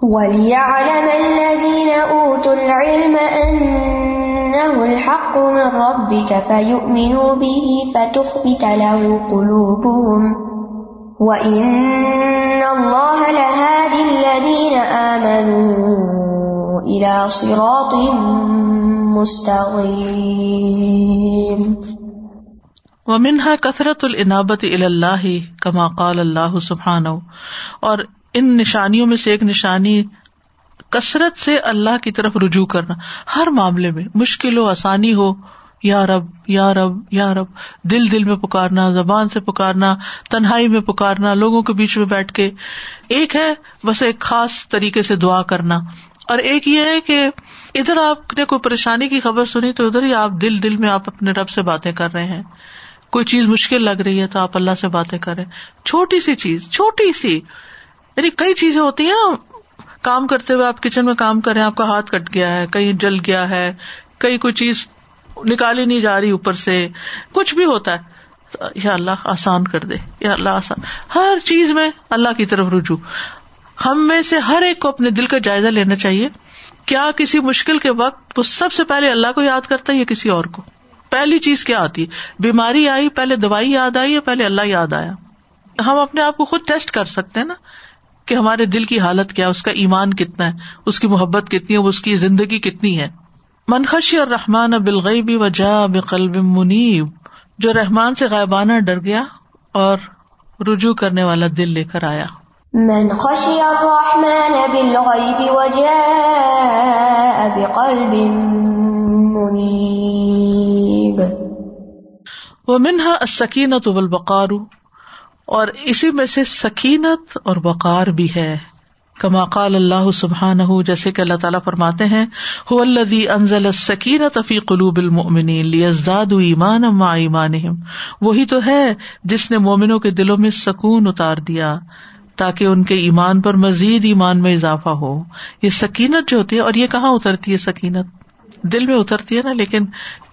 وَلْيَعْلَمَ الَّذِينَ أُوتُوا الْعِلْمَ أَنَّهُ الْحَقُّ مِنْ رَبِّكَ فَيُؤْمِنُوا بِهِ فَتُخْبِتَ لَهُ قُلُوبُهُمْ وَإِنَّ اللَّهَ لَهَادِ الَّذِينَ آمَنُوا إِلَى صِرَاطٍ مُسْتَقِيمٍ و منہا کثرت العنابت اللہ کما قال اللہ سبحان اور ان نشانیوں میں سے ایک نشانی کثرت سے اللہ کی طرف رجوع کرنا۔ ہر معاملے میں مشکل ہو، آسانی ہو یا رب یا رب یا رب، دل دل میں پکارنا، زبان سے پکارنا، تنہائی میں پکارنا، لوگوں کے بیچ میں بیٹھ کے۔ ایک ہے بس ایک خاص طریقے سے دعا کرنا۔ اور ایک یہ ہے کہ ادھر آپ نے کوئی پریشانی کی خبر سنی تو ادھر ہی آپ دل دل میں آپ اپنے رب سے باتیں کر رہے ہیں۔ کوئی چیز مشکل لگ رہی ہے تو آپ اللہ سے باتیں کریں چھوٹی سی چیز، چھوٹی سی۔ یعنی کئی چیزیں ہوتی ہیں کام کرتے ہوئے آپ کچن میں کام کریں آپ کا ہاتھ کٹ گیا ہے، کہیں جل گیا ہے کئی کوئی چیز نکالی نہیں جا رہی اوپر سے، کچھ بھی ہوتا ہے۔ یا اللہ، آسان کر دے۔ یا اللہ، آسان۔ ہر چیز میں اللہ کی طرف رجوع۔ ہم میں سے ہر ایک کو اپنے دل کا جائزہ لینا چاہیے۔ کیا کسی مشکل کے وقت وہ سب سے پہلے اللہ کو یاد کرتا ہے یا کسی اور کو؟ پہلی چیز کیا آتی؟ ہے بیماری آئی، پہلے دوائی یاد آئی یا پہلے اللہ یاد آیا؟ ہم اپنے آپ کو خود ٹیسٹ کر سکتے ہیں نا کہ ہمارے دل کی حالت کیا اس کا ایمان کتنا ہے، اس کی محبت کتنی ہے، اس کی زندگی کتنی ہے۔ منخشی اور رحمان بالغیبی وجا بقلب منیب جو رحمان سے غائبانہ ڈر گیا اور رجوع کرنے والا دل لے کر آیا۔ من خشي الرحمن بالغيب وجاء بقلب منيب وہ منہا السکینت اور اسی میں سے سکینت اور بقار بھی ہے۔ کما قال اللہ سبحان جیسے کہ اللہ تعالیٰ فرماتے ہیں، هو الذي انزل السکینة فی قلوب المؤمنین لیزدادوا ایمانا مع ایمانہم۔ وہی تو ہے جس نے مومنوں کے دلوں میں سکون اتار دیا، تاکہ ان کے ایمان پر مزید ایمان میں اضافہ ہو۔ یہ سکینت جو ہوتی ہے، اور یہ کہاں اترتی ہے سکینت؟ دل میں اترتی ہے نا، لیکن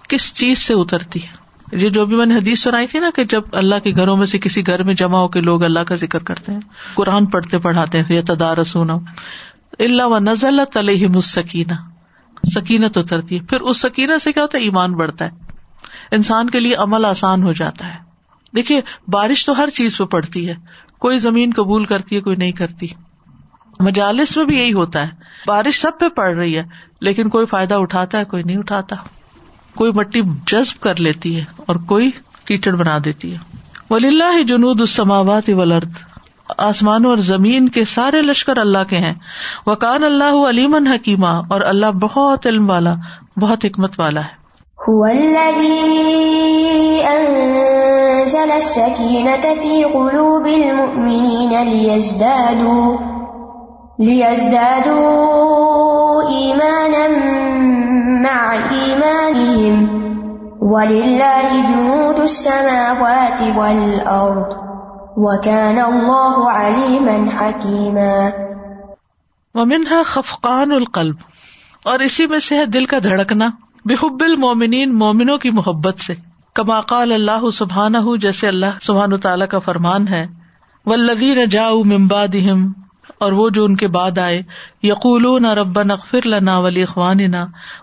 کس چیز سے اترتی ہے؟ یہ جو بھی میں نے حدیث سنائی تھی نا کہ جب اللہ کے گھروں میں سے کسی گھر میں جمع ہو کے لوگ اللہ کا ذکر کرتے ہیں، قرآن پڑھتے پڑھاتے ہیں یا تدارسونا اللہ و نزل علیہ مسکینہ سکینت اترتی ہے۔ پھر اس سکینہ سے کیا ہوتا ہے؟ ایمان بڑھتا ہے۔ انسان کے لیے عمل آسان ہو جاتا ہے۔ دیکھیے، بارش تو ہر چیز پہ پڑتی ہے۔ کوئی زمین قبول کرتی ہے، کوئی نہیں کرتی۔ مجالس میں بھی یہی ہوتا ہے۔ بارش سب پہ پڑ رہی ہے، لیکن کوئی فائدہ اٹھاتا ہے، کوئی نہیں اٹھاتا۔ کوئی مٹی جذب کر لیتی ہے اور کوئی کیچڑ بنا دیتی ہے۔ ولی اللہ جنود السماوات ولرد آسمانوں اور زمین کے سارے لشکر اللہ کے ہیں۔ وکان اللہ علیمن حکیمہ اور اللہ بہت علم والا، بہت حکمت والا ہے۔ أنزل السكينة في قلوب المؤمنين ليزدادوا ليزدادوا إيمانا مع إيمانهم ولله جنود السماوات والأرض وكان الله عليما حكيما. ومنها خفقان القلب، اور اسی میں سے ہے دل کا دھڑکنا، بحب المومنین مومنوں کی محبت سے، کما قال اللہ سبحانہ، جیسے اللہ سبحان تعالیٰ کا فرمان ہے ولدین جاؤ من ممبادہم اور وہ جو ان کے بعد آئے یقول نہ رب نقفر لنا ولی اخوان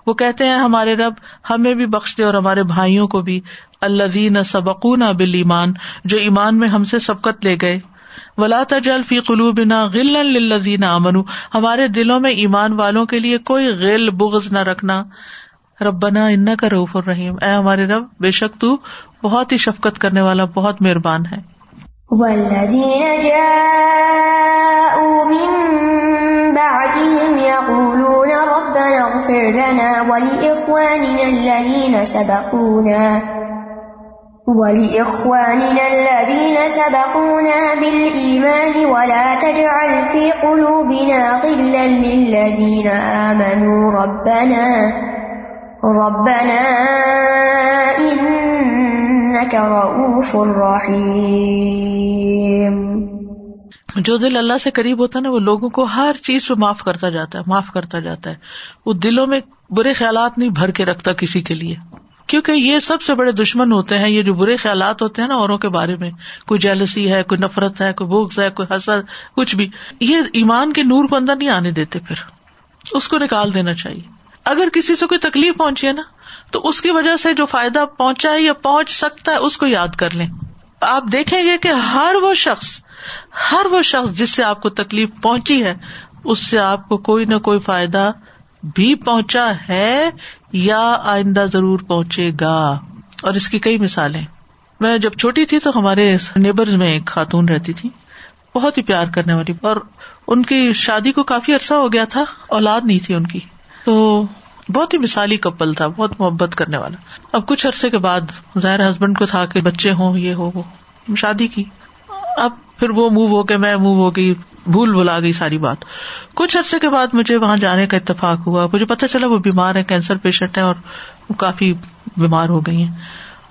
وہ کہتے ہیں، ہمارے رب، ہمیں بھی بخش دے اور ہمارے بھائیوں کو بھی۔ اللہ دین سبقون بل ایمان جو ایمان میں ہم سے سبقت لے گئے۔ ولا تجل فی قلوبنا غلا للذین آمنوا۔ ہمارے دلوں میں ایمان والوں کے لیے کوئی غل، بغض نہ رکھنا۔ ربنا ان کا روف الرحیم۔ اے ہمارے رب، بے شک تو بہت ہی شفقت کرنے والا، بہت مہربان ہے۔ والذين جاءوا من بعدهم يقولون ربنا اغفر لنا ولإخواننا الذين سبقونا ولإخواننا الذين سبقونا بالإيمان ولا تجعل في قلوبنا غلا للذين آمنوا ربنا ربنا إنك جو دل اللہ سے قریب ہوتا ہے نا، وہ لوگوں کو ہر چیز پہ معاف کرتا جاتا ہے، معاف کرتا جاتا ہے۔ وہ دلوں میں برے خیالات نہیں بھر کے رکھتا کسی کے لیے۔ کیونکہ یہ سب سے بڑے دشمن ہوتے ہیں، یہ جو برے خیالات ہوتے ہیں نا اوروں کے بارے میں۔ کوئی جیلسی ہے، کوئی نفرت ہے، کوئی بوکس ہے، کوئی حسد، کچھ بھی۔ یہ ایمان کے نور کو اندر نہیں آنے دیتے پھر۔ اس کو نکال دینا چاہیے۔ اگر کسی سے کوئی تکلیف پہنچی ہے نا تو اس کی وجہ سے جو فائدہ پہنچا ہے یا پہنچ سکتا ہے اس کو یاد کر لیں۔ آپ دیکھیں گے کہ ہر وہ شخص، ہر وہ شخص جس سے آپ کو تکلیف پہنچی ہے، اس سے آپ کو کوئی نہ کوئی فائدہ بھی پہنچا ہے یا آئندہ ضرور پہنچے گا۔ اور اس کی کئی مثالیں۔ میں جب چھوٹی تھی تو ہمارے نیبر میں ایک خاتون رہتی تھی، بہت ہی پیار کرنے والی۔ اور ان کی شادی کو کافی عرصہ ہو گیا تھا، اولاد نہیں تھی ان کی۔ تو بہت ہی مثالی کپل تھا، بہت محبت کرنے والا۔ اب کچھ عرصے کے بعد ظاہر ہسبینڈ کو تھا کہ بچے ہوں، یہ ہو، وہ۔ شادی کی۔ اب پھر وہ موو ہو کے، میں موو ہو گئی بھول بھلا گئی ساری بات۔ کچھ عرصے کے بعد مجھے وہاں جانے کا اتفاق ہوا۔ مجھے پتا چلا وہ بیمار ہے کینسر پیشنٹ ہے اور وہ کافی بیمار ہو گئی ہیں۔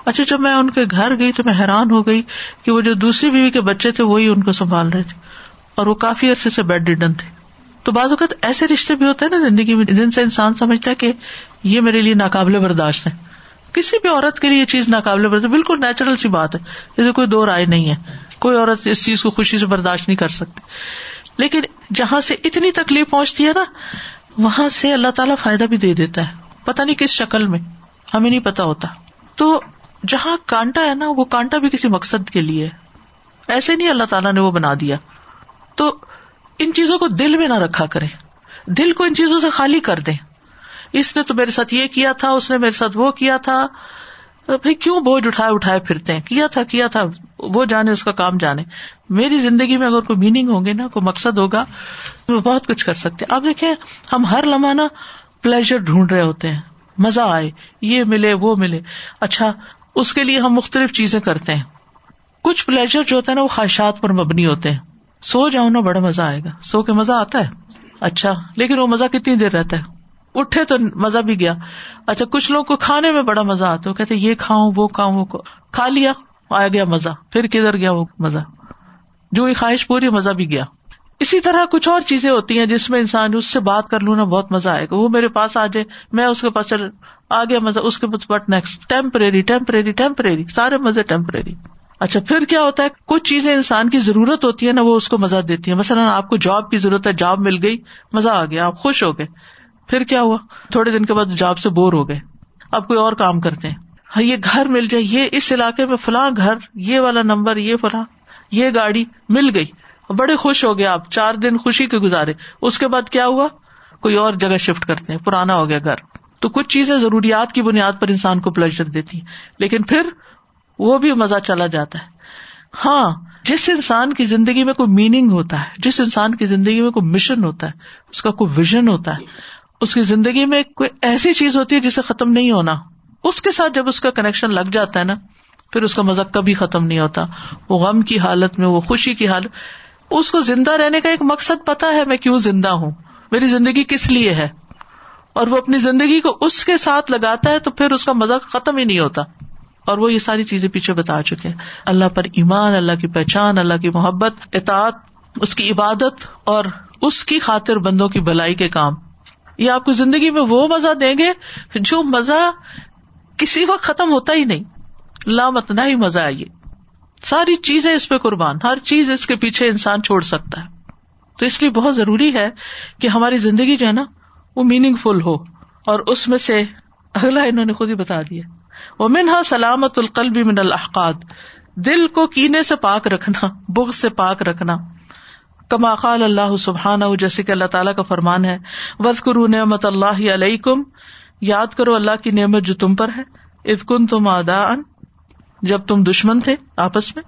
اچھا جب میں ان کے گھر گئی تو میں حیران ہو گئی کہ وہ جو دوسری بیوی کے بچے تھے، وہی ان کو سنبھال رہے تھے۔ اور وہ کافی عرصے سے بیڈ ریڈن تھے۔ تو بعض اوقات ایسے رشتے بھی ہوتے ہیں نا زندگی میں جن سے انسان سمجھتا ہے کہ یہ میرے لیے ناقابل برداشت ہے۔ کسی بھی عورت کے لیے یہ چیز ناقابل برداشت بالکل نیچرل سی بات ہے۔ جیسے کوئی دو رائے نہیں ہے۔ کوئی عورت اس چیز کو خوشی سے برداشت نہیں کر سکتی۔ لیکن جہاں سے اتنی تکلیف پہنچتی ہے نا، وہاں سے اللہ تعالیٰ فائدہ بھی دے دیتا ہے۔ پتا نہیں کس شکل میں، ہمیں نہیں پتا ہوتا۔ تو جہاں کانٹا ہے نا، وہ کانٹا بھی کسی مقصد کے لیے ایسے نہیں اللہ تعالیٰ نے وہ بنا دیا۔ تو ان چیزوں کو دل میں نہ رکھا کرے دل کو ان چیزوں سے خالی کر دیں۔ اس نے تو میرے ساتھ یہ کیا تھا، اس نے میرے ساتھ وہ کیا تھا۔ بھائی، کیوں بوجھ اٹھائے اٹھائے پھرتے ہیں؟ کیا تھا کیا تھا؟ وہ جانے، اس کا کام جانے۔ میری زندگی میں اگر کوئی میننگ ہوں گے نا، کوئی مقصد ہوگا، تو بہت کچھ کر سکتے۔ اب دیکھیں، ہم ہر لمحہ نا پلیزر ڈھونڈ رہے ہوتے ہیں۔ مزہ آئے، یہ ملے، وہ ملے۔ اچھا اس کے لیے ہم مختلف چیزیں کرتے ہیں۔ کچھ پلیزر جو ہوتا ہے نا، وہ خواہشات پر مبنی ہوتے ہیں۔ سو جاؤ نا بڑا مزہ آئے گا۔ سو کے مزہ آتا ہے۔ اچھا لیکن وہ مزہ کتنی دیر رہتا ہے؟ اٹھے تو مزہ بھی گیا۔ اچھا کچھ لوگ کو کھانے میں بڑا مزہ آتا ہے۔ وہ کہتے یہ کھاؤں، وہ کھاؤں، وہ کھا لیا آ گیا مزہ۔ پھر کدھر گیا وہ مزہ؟ جو خواہش پوری، مزہ بھی گیا۔ اسی طرح کچھ اور چیزیں ہوتی ہیں جس میں انسان اس سے بات کر لوں نا، بہت مزہ آئے گا۔ وہ میرے پاس آ جائے، میں اس کے پاس چل، آ گیا مزہ، اس کے پاس but next temporary temporary temporary سارے مزے ٹیمپریری اچھا پھر کیا ہوتا ہے؟ کچھ چیزیں انسان کی ضرورت ہوتی ہے نا، وہ اس کو مزہ دیتی ہے مثلاً آپ کو جاب کی ضرورت ہے، جاب مل گئی، مزہ آ گیا، آپ خوش ہو گئے۔ پھر کیا ہوا؟ تھوڑے دن کے بعد جاب سے بور ہو گئے۔ اب کوئی اور کام کرتے ہیں۔ ہاں، یہ گھر مل جائے، یہ اس علاقے میں فلاں گھر، یہ والا نمبر، یہ فلاں، یہ گاڑی مل گئی۔ بڑے خوش ہو گئے آپ، چار دن خوشی کے گزارے۔ اس کے بعد کیا ہوا؟ کوئی اور جگہ شفٹ کرتے ہیں، پرانا ہو گیا گھر۔ تو کچھ چیزیں ضروریات کی بنیاد پر انسان کو پلیزر دیتی ہیں۔ لیکن پھر وہ بھی مزہ چلا جاتا ہے۔ ہاں جس انسان کی زندگی میں کوئی میننگ ہوتا ہے، جس انسان کی زندگی میں کوئی مشن ہوتا ہے، اس کا کوئی ویژن ہوتا ہے۔ اس کی زندگی میں کوئی ایسی چیز ہوتی ہے جسے ختم نہیں ہونا۔ اس کے ساتھ جب اس کا کنیکشن لگ جاتا ہے نا، پھر اس کا مزہ کبھی ختم نہیں ہوتا۔ وہ غم کی حالت میں، وہ خوشی کی حالت اس کو زندہ رہنے کا ایک مقصد پتا ہے، میں کیوں زندہ ہوں؟ میری زندگی کس لیے ہے؟ اور وہ اپنی زندگی کو اس کے ساتھ لگاتا ہے تو پھر اس کا مزہ ختم ہی نہیں ہوتا۔ اور وہ یہ ساری چیزیں پیچھے بتا چکے اللہ پر ایمان، اللہ کی پہچان، اللہ کی محبت، اطاعت، اس کی عبادت اور اس کی خاطر بندوں کی بلائی کے کام۔ یہ آپ کو زندگی میں وہ مزہ دیں گے جو مزہ کسی وقت ختم ہوتا ہی نہیں۔ لامت نہ ہی مزہ آئیے ساری چیزیں اس پہ قربان۔ ہر چیز اس کے پیچھے انسان چھوڑ سکتا ہے۔ تو اس لیے بہت ضروری ہے کہ ہماری زندگی جو ہے نا، وہ میننگ فل ہو۔ اور اس میں سے اگلا انہوں نے خود ہی بتا دیا۔ وہ منہا سلامت القلبی من الحقاد دل کو کینے سے پاک رکھنا بغ سے پاک رکھنا۔ کما قال اللہ سبحان جیسے کہ اللہ تعالیٰ کا فرمان ہے وز کرو نعمت اللہ علیہ کم یاد کرو اللہ کی نعمت جو تم پر ہے۔ افکن تم ادا جب تم دشمن تھے آپس میں۔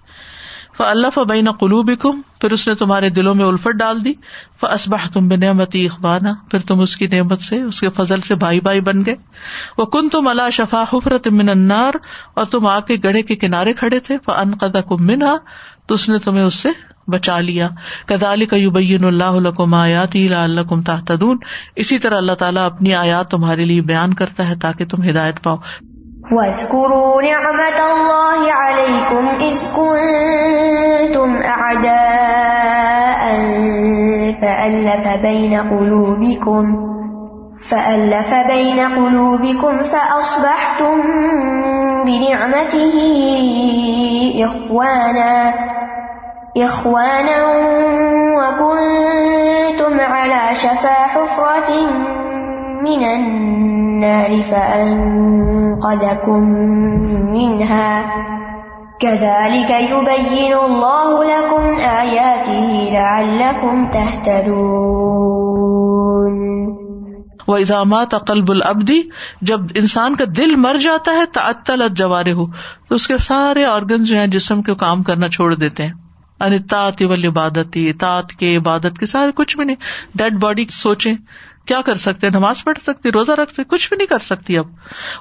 اللہ فبین قلوب کم پھر اس نے تمہارے دلوں میں الفٹ ڈال دی۔ فسبہ تم بے نعمتی اخبانہ پھر تم اس کی نعمت سے، اس کے فضل سے بھائی بھائی بن گئے۔ وہ کن تم اللہ شفا حفرت من انار اور تم آ کے گڑھے کے کنارے کھڑے تھے۔ فن قدا کم منہا تو اس نے تمہیں اس سے بچا لیا۔ کدال کا یوبین اللہ آیات اللہ کم تحتدون اسی طرح اللہ تعالیٰ اپنی آیات تمہارے لیے بیان کرتا ہے تاکہ تم ہدایت پاؤ۔ وَاذْكُرُوا نِعْمَةَ اللَّهِ عَلَيْكُمْ إِذْ كُنْتُمْ أَعْدَاءً فَأَلَّفَ بَيْنَ قُلُوبِكُمْ، فألف بين قلوبكم فأصبحتم بنعمته إخوانا إخوانا وكنتم على شفا حفرة من النار. النار فأنقذكم منها. كذلك يبين الله لكم آياته لعلكم تهتدون. وہ اظامات قلب العبدی جب انسان کا دل مر جاتا ہے تعطل جوارے ہو تو اس کے سارے آرگن جو ہیں، جسم کے کام کرنا چھوڑ دیتے ہیں۔ یعنی انتاط عبادت اطاط کے عبادت کے سارے کچھ بھی نہیں۔ ڈیڈ باڈی سوچے کیا کر سکتے نماز پڑھ سکتی روزہ رکھ سکتے کچھ بھی نہیں کر سکتی اب۔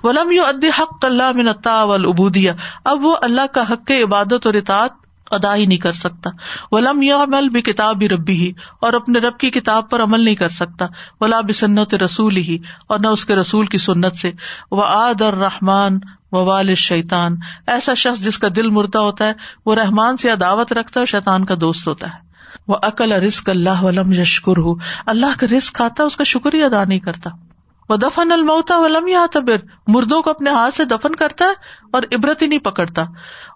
ولم یو اد حق اللہ من ابودیا اب وہ اللہ کا حق عبادت اور اطاط ادا ہی نہیں کر سکتا۔ ولم یا عمل بھی کتاب بھی ربی ہی اور اپنے رب کی کتاب پر عمل نہیں کر سکتا۔ ولا بسنت رسول ہی اور نہ اس کے رسول کی سنت سے۔ وہ آد اور رحمان و وال شیطان ایسا شخص جس کا دل مردہ ہوتا ہے، وہ رحمان سے عداوت رکھتا ہے اور شیطان کا دوست ہوتا ہے۔ وہ عقل رسک اللہ ولم یشکر ہو اللہ کا رسک کھاتا اس کا شکر ہی ادا نہیں کرتا۔ وہ دفن المتا ولم یا تبر مردوں کو اپنے ہاتھ سے دفن کرتا ہے اور عبرت ہی نہیں پکڑتا۔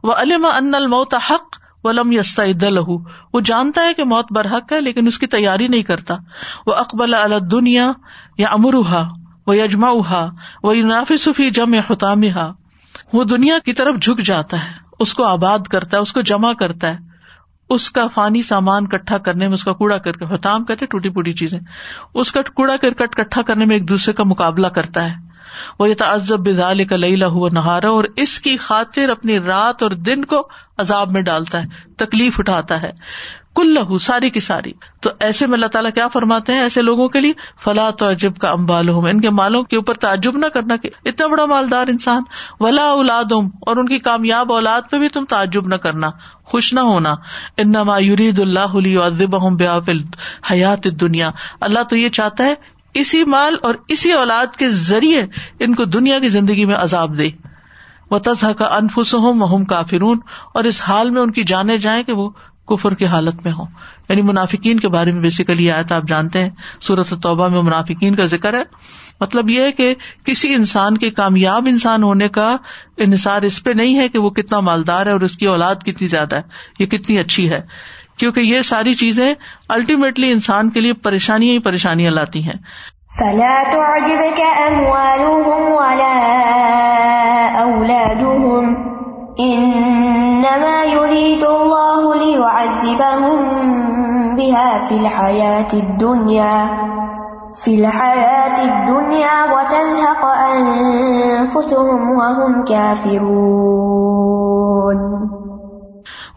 وہ علم ان الموتا حق ولم یستا لہو وہ جانتا ہے کہ موت برحق ہے لیکن اس کی تیاری نہیں کرتا۔ وہ اکبل دنیا یا امروہا وہ یجما وہ صفی جم یا حتام وہ دنیا کی طرف جھک جاتا ہے، اس کو آباد کرتا ہے، اس کو جمع کرتا ہے۔ اس کا فانی سامان کٹھا کرنے میں اس کا کوڑا کر حتام کہتے ٹوٹی پوٹی چیزیں۔ اس کا کوڑا کرکٹ کٹھا کرنے میں ایک دوسرے کا مقابلہ کرتا ہے۔ وہ یہ تعزب بزال کا لئی لہو نہارا اور اس کی خاطر اپنی رات اور دن کو عذاب میں ڈالتا ہے، تکلیف اٹھاتا ہے کل لہو ساری کی ساری۔ تو ایسے میں اللہ تعالیٰ کیا فرماتے ہیں ایسے لوگوں کے لیے؟ فلاں تو عجب کا امبال ان کے مالوں کے اوپر تعجب نہ کرنا کہ اتنا بڑا مالدار انسان، ولا اولاد اور ان کی کامیاب اولاد پہ بھی تم تعجب نہ کرنا، خوش نہ ہونا۔ ان یورید اللہ ادب حیات دنیا اللہ تو یہ چاہتا ہے اسی مال اور اسی اولاد کے ذریعے ان کو دنیا کی زندگی میں عذاب دے۔ وہ تزہ کا انفس ہوں کافرون۔ اور اس حال میں ان کی جانے جائیں کہ وہ کفر کی حالت میں ہوں۔ یعنی منافقین کے بارے میں بیسیکلی آیا تھا آپ جانتے ہیں۔ صورت توبہ میں منافقین کا ذکر ہے۔ مطلب یہ ہے کہ کسی انسان کے کامیاب انسان ہونے کا انحصار اس پہ نہیں ہے کہ وہ کتنا مالدار ہے اور اس کی اولاد کتنی زیادہ ہے۔ یہ کتنی اچھی ہے۔ کیونکہ یہ ساری چیزیں الٹیمیٹلی انسان کے لیے پریشانیاں ہی پریشانیاں لاتی ہیں۔ انما يريد الله ليعذبهم بها في الحياة الدنيا، في الحياة الدنيا وتزهق أنفسهم وهم كافرون۔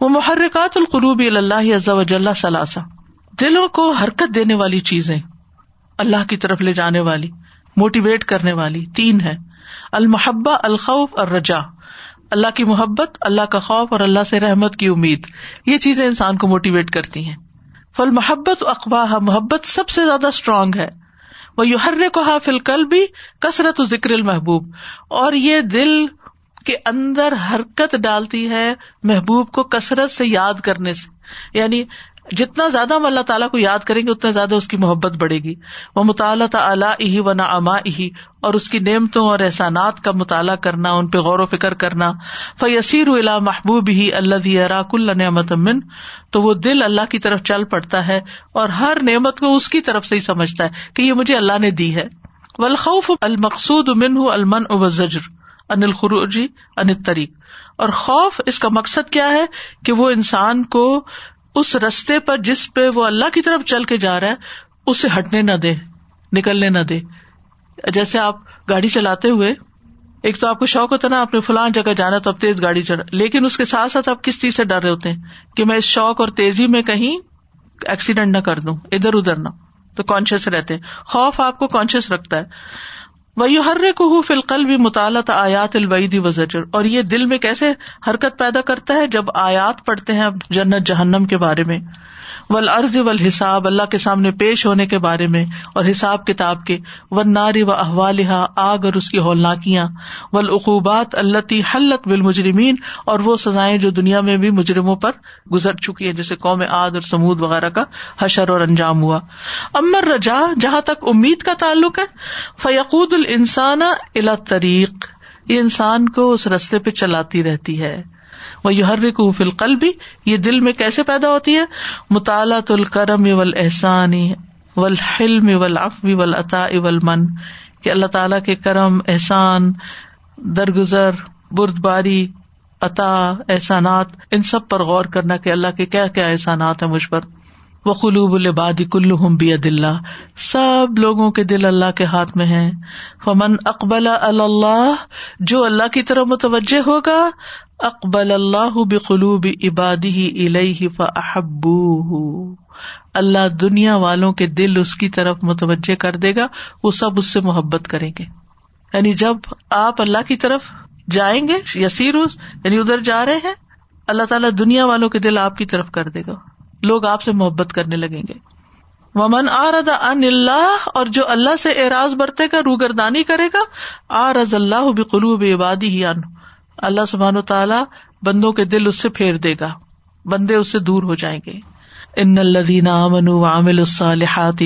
ومحركات القلوب الى الله عز وجل ثلاثه دلوں کو حرکت دینے والی چیزیں، اللہ کی طرف لے جانے والی موٹیویٹ کرنے والی، تین ہے المحبہ، الخوف اور رجا اللہ کی محبت، اللہ کا خوف اور اللہ سے رحمت کی امید۔ یہ چیزیں انسان کو موٹیویٹ کرتی ہیں۔ فل محبت اخباہ محبت سب سے زیادہ اسٹرانگ ہے۔ وہ یو ہر کو حافل کل بھی کثرت ذکر المحبوب۔ اور یہ دل کے اندر حرکت ڈالتی ہے محبوب کو کثرت سے یاد کرنے سے۔ یعنی جتنا زیادہ ہم اللہ تعالیٰ کو یاد کریں گے، اتنا زیادہ اس کی محبت بڑھے گی۔ وہ مطالعہ تعلیٰ و نا اما اور اس کی نعمتوں اور احسانات کا مطالعہ کرنا، ان پہ غور و فکر کرنا۔ فیسیر الا محبوب ہی اللہ اراک اللہ نعمت امن تو وہ دل اللہ کی طرف چل پڑتا ہے، اور ہر نعمت کو اس کی طرف سے ہی سمجھتا ہے کہ یہ مجھے اللہ نے دی ہے۔ ولخوف المقصود امن المن اب زجر ان الخروجی ان طریق اور خوف، اس کا مقصد کیا ہے؟ کہ وہ انسان کو اس رستے پر جس پہ وہ اللہ کی طرف چل کے جا رہا ہے، اسے ہٹنے نہ دے، نکلنے نہ دے۔ جیسے آپ گاڑی چلاتے ہوئے، ایک تو آپ کو شوق ہوتا نا اپنے فلان جگہ جانا تو اب تیز گاڑی چڑھا لیکن اس کے ساتھ ساتھ آپ کس چیز سے ڈر رہے ہوتے ہیں؟ کہ میں اس شوق اور تیزی میں کہیں ایکسیڈینٹ نہ کر دوں، ادھر ادھر نہ۔ تو کانشیس رہتے خوف آپ کو کانشیس رکھتا ہے۔ وہی ہر کو فلقل بھی مطالعہ آیات الوعیدی وزجر۔ اور یہ دل میں کیسے حرکت پیدا کرتا ہے جب آیات پڑھتے ہیں جنت جہنم کے بارے میں؟ ول عرض و حساب اللہ کے سامنے پیش ہونے کے بارے میں اور حساب کتاب کے و ناری و احوال آگ اور اس کی ہولناکیاں ولعقوبات اللہ حلت بال مجرمین اور وہ سزائیں جو دنیا میں بھی مجرموں پر گزر چکی ہیں، جیسے قوم آد اور سمود وغیرہ کا حشر اور انجام ہوا۔ امر رجا جہاں تک امید کا تعلق ہے، فیقود السان الا طریق یہ انسان کو اس رستے پہ چلاتی رہتی ہے۔ وہ یو ہر بھی یہ دل میں کیسے پیدا ہوتی ہے؟ مطالعہ الکرم اول احسانی ول حلم اول اول عطا اول من کہ اللہ تعالیٰ کے کرم، احسان، درگزر برد باری عطا، احسانات، ان سب پر غور کرنا کہ اللہ کے کیا کیا احسانات ہیں مجھ پر۔ وہ قلوب الباد کل بید اللہ سب لوگوں کے دل اللہ کے ہاتھ میں ہے فمن اقبال اللہ جو اللہ کی طرف متوجہ ہوگا اقبال اللہ بقلوب عبادی الہ فاحبو اللہ دنیا والوں کے دل اس کی طرف متوجہ کر دے گا، وہ سب اس سے محبت کریں گے۔ یعنی جب آپ اللہ کی طرف جائیں گے، یسیر یعنی ادھر جا رہے ہیں، اللہ تعالیٰ دنیا والوں کے دل آپ کی طرف کر دے گا۔ لوگ آپ سے محبت کرنے لگیں گے۔ ومن آ رضا ان اللہ اور جو اللہ سے اعراض برتے گا، روگردانی کرے گا آ رض اللہ بقلوب عبادی ہی ان اللہ سبحان و تعالیٰ بندوں کے دل اس سے پھیر دے گا۔ بندے اس سے دور ہو جائیں گے۔ ان الدین امن عامل الصالحات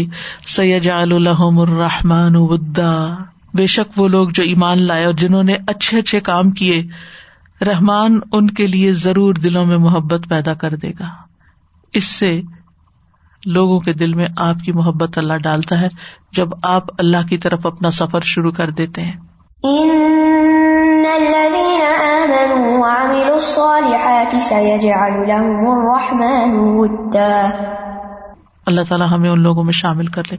سید الحم الرحمان ودا۔ بے شک وہ لوگ جو ایمان لائے اور جنہوں نے اچھے اچھے کام کیے، رحمان ان کے لیے ضرور دلوں میں محبت پیدا کر دے گا۔ اس سے لوگوں کے دل میں آپ کی محبت اللہ ڈالتا ہے۔ جب آپ اللہ کی طرف اپنا سفر شروع کر دیتے ہیں۔ الذين آمنوا وعملوا الصالحات سيجعل لهم الرحمن ودا. اللہ تعالیٰ ہمیں ان لوگوں میں شامل کر لے۔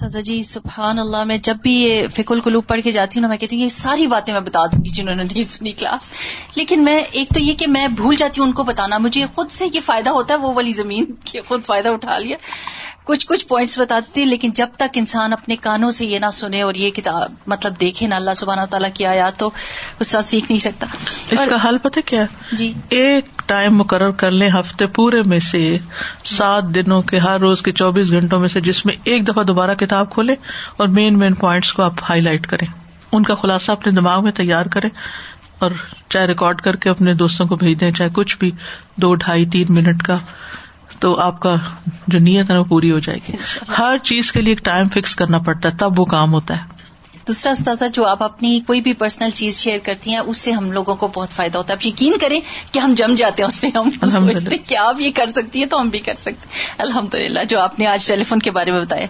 سزا جی سبحان اللہ میں جب بھی یہ فک القلوب پڑھ کے جاتی ہوں نا میں کہتی ہوں یہ ساری باتیں میں بتا دوں گی جنہوں نے نہیں سنی کلاس۔ لیکن میں ایک تو یہ کہ میں بھول جاتی ہوں ان کو بتانا مجھے خود سے یہ فائدہ ہوتا ہے وہ والی زمین کے خود فائدہ اٹھا لیا۔ کچھ کچھ پوائنٹس بتا دیتی لیکن جب تک انسان اپنے کانوں سے یہ نہ سنے اور یہ کتاب مطلب دیکھے نا اللہ سبحانہ تعالیٰ کی آیات تو اس طرح سیکھ نہیں سکتا۔ اس کا حل پتہ کیا جی۔ ایک ٹائم مقرر کر لیں ہفتے پورے میں سے سات دنوں کے ہر روز کے چوبیس گھنٹوں میں سے جس میں ایک دفعہ دوبارہ کتاب کھولے اور مین مین پوائنٹس کو آپ ہائی لائٹ کریں۔ ان کا خلاصہ اپنے دماغ میں تیار کریں اور چاہے ریکارڈ کر کے اپنے دوستوں کو بھیج دیں چاہے کچھ بھی دو ڈھائی تین منٹ کا۔ تو آپ کا جو نیت ہے وہ پوری ہو جائے گی۔ ہر چیز کے لیے ایک ٹائم فکس کرنا پڑتا ہے تب وہ کام ہوتا ہے۔ دوسرا استاذہ جو آپ اپنی کوئی بھی پرسنل چیز شیئر کرتی ہیں اس سے ہم لوگوں کو بہت فائدہ ہوتا ہے۔ آپ یقین کریں کہ ہم جم جاتے ہیں اس پہ ہم سوچتے کیا آپ یہ کر سکتی ہے تو ہم بھی کر سکتے الحمد للہ جو آپ نے آج ٹیلی فون کے بارے میں بتایا۔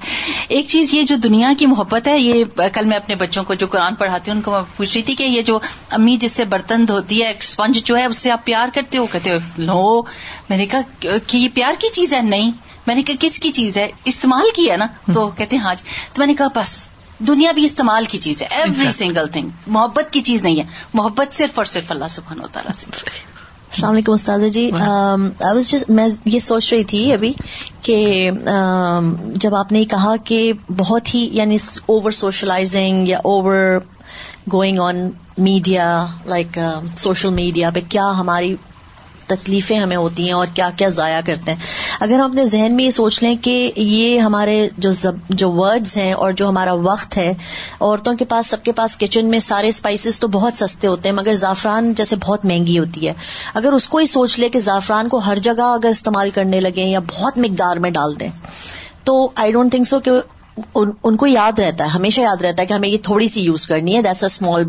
ایک چیز یہ جو دنیا کی محبت ہے یہ کل میں اپنے بچوں کو جو قرآن پڑھاتی ہوں ان کو میں پوچھ رہی تھی کہ یہ جو امی جس سے برتن دھوتی ہے اسپنج جو ہے اس سے آپ پیار کرتے ہو؟ کہتے ہو لو میں نے کہا کہ یہ پیار کی چیز ہے؟ نہیں۔ میں نے کہا کس کی چیز ہے؟ استعمال کی ہے نا؟ تو کہتے ہیں ہاں جی۔ تو میں نے کہا بس دنیا بھی استعمال کی چیز ہے ایوری سنگل تھنگ محبت کی چیز نہیں ہے۔ محبت صرف اور صرف اللہ سبحان و تعالیٰ سے۔ السلام علیکم استاد جی۔ میں یہ سوچ رہی تھی ابھی کہ جب آپ نے کہا کہ بہت ہی یعنی اوور سوشلائزنگ یا over going on media like social media پہ کیا ہماری تکلیفیں ہمیں ہوتی ہیں اور کیا کیا ضائع کرتے ہیں۔ اگر ہم اپنے ذہن میں یہ سوچ لیں کہ یہ ہمارے جو جو ورڈز ہیں اور جو ہمارا وقت ہے، عورتوں کے پاس، سب کے پاس کچن میں سارے اسپائسیز تو بہت سستے ہوتے ہیں، مگر زعفران جیسے بہت مہنگی ہوتی ہے۔ اگر اس کو ہی سوچ لے کہ زعفران کو ہر جگہ اگر استعمال کرنے لگے یا بہت مقدار میں ڈال دیں، تو آئی ڈونٹ تھنک سو کہ ان کو یاد رہتا ہے، ہمیشہ یاد رہتا ہے کہ ہمیں یہ تھوڑی سی یوز کرنی ہے دیٹس اے اسمال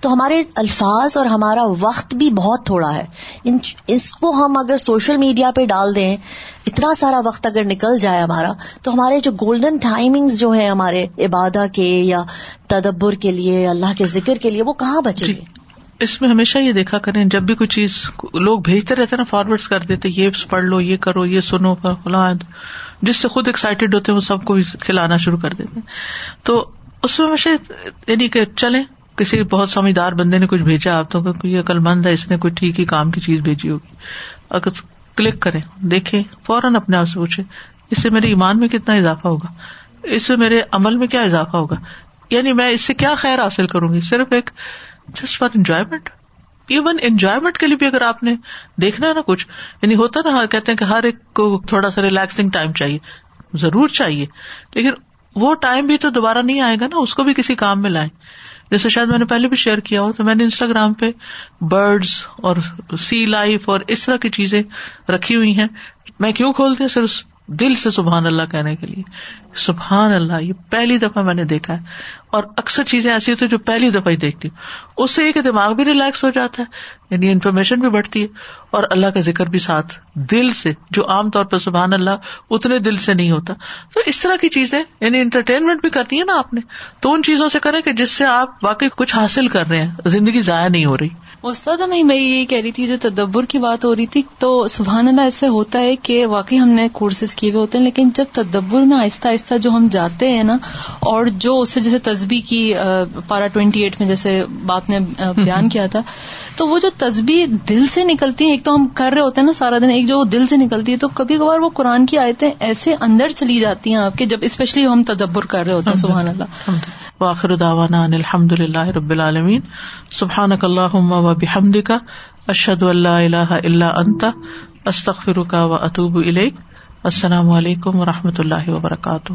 تو ہمارے الفاظ اور ہمارا وقت بھی بہت تھوڑا ہے۔ اس کو ہم اگر سوشل میڈیا پہ ڈال دیں، اتنا سارا وقت اگر نکل جائے ہمارا، تو ہمارے جو گولڈن ٹائمنگ جو ہے ہمارے عبادہ کے یا تدبر کے لیے، اللہ کے ذکر کے لیے، وہ کہاں بچے گے؟ جی، اس میں ہمیشہ یہ دیکھا کریں، جب بھی کوئی چیز لوگ بھیجتے رہتے نا فارورڈ کر دیتے، یہ پڑھ لو، یہ کرو، یہ سنو، فلاں جس سے خود ایکسائٹیڈ ہوتے ہیں، وہ سب کو کھلانا شروع کر دیتے تو اس میں ہمیشہ یعنی کہ چلے کسی بہت سمجھدار بندے نے کچھ بھیجا، آپ تو کوئی عقل مند ہے، اس نے کوئی ٹھیک ہی کام کی چیز بھیجی ہوگی۔ اگر کلک کریں، دیکھیں، فوراً اپنے آپ سے پوچھے اس سے میرے ایمان میں کتنا اضافہ ہوگا؟ اس سے میرے عمل میں کیا اضافہ ہوگا؟ یعنی میں اس سے کیا خیر حاصل کروں گی؟ صرف ایک just for enjoyment even enjoyment کے لیے بھی اگر آپ نے دیکھنا ہے نا کچھ یعنی ہوتا نا، کہتے ہیں کہ ہر ایک کو تھوڑا سا ریلیکسنگ ٹائم چاہیے، ضرور چاہیے۔ لیکن وہ ٹائم بھی تو دوبارہ نہیں آئے گا نا، اس کو بھی کسی کام میں لائیں۔ جیسے شاید میں نے پہلے بھی شیئر کیا ہو، تو میں نے انسٹاگرام پہ برڈس اور سی لائف اور اس طرح کی چیزیں رکھی ہوئی ہیں۔ میں کیوں کھولتی ہوں صرف دل سے سبحان اللہ کہنے کے لیے۔ سبحان اللہ، یہ پہلی دفعہ میں نے دیکھا ہے۔ اور اکثر چیزیں ایسی ہوتی جو پہلی دفعہ ہی دیکھتی ہوں۔ اس سے ایک دماغ بھی ریلیکس ہو جاتا ہے یعنی انفارمیشن بھی بڑھتی ہے۔ اور اللہ کا ذکر بھی ساتھ، دل سے، جو عام طور پر سبحان اللہ اتنے دل سے نہیں ہوتا۔ تو اس طرح کی چیزیں یعنی انٹرٹینمنٹ بھی کرنی ہے نا آپ نے۔ تو ان چیزوں سے کریں کہ جس سے آپ واقعی کچھ حاصل کر رہے ہیں۔ زندگی ضائع نہیں ہو رہی۔ استاد میں یہ کہہ رہی تھی جو تدبر کی بات ہو رہی تھی تو سبحان اللہ ایسے ہوتا ہے کہ واقعی ہم نے کورسز کیے ہوئے ہوتے ہیں لیکن جب تدبر میں آہستہ آہستہ جو ہم جاتے ہیں نا اور جو اس سے جیسے تصبی کی پارا ٹوینٹی ایٹ میں جیسے بات نے بیان کیا تھا تو وہ جو تصبی دل سے نکلتی ہے ایک تو ہم کر رہے ہوتے ہیں نا سارا دن ایک جو دل سے نکلتی ہے تو کبھی کبھار وہ قرآن کی آیتیں ایسے اندر چلی جاتی ہیں آپ کے جب اسپیشلی ہم تدبر کر رہے ہوتے ہیں سبحان اللہ۔ واخر داوانا الحمد للہ رب العالمین۔ سبحان اللہ و بحمد کا اشد اللہ اللہ اللہ انتا استخر کا و اطوب السلام علیکم و رحمۃ اللہ وبرکاتہ۔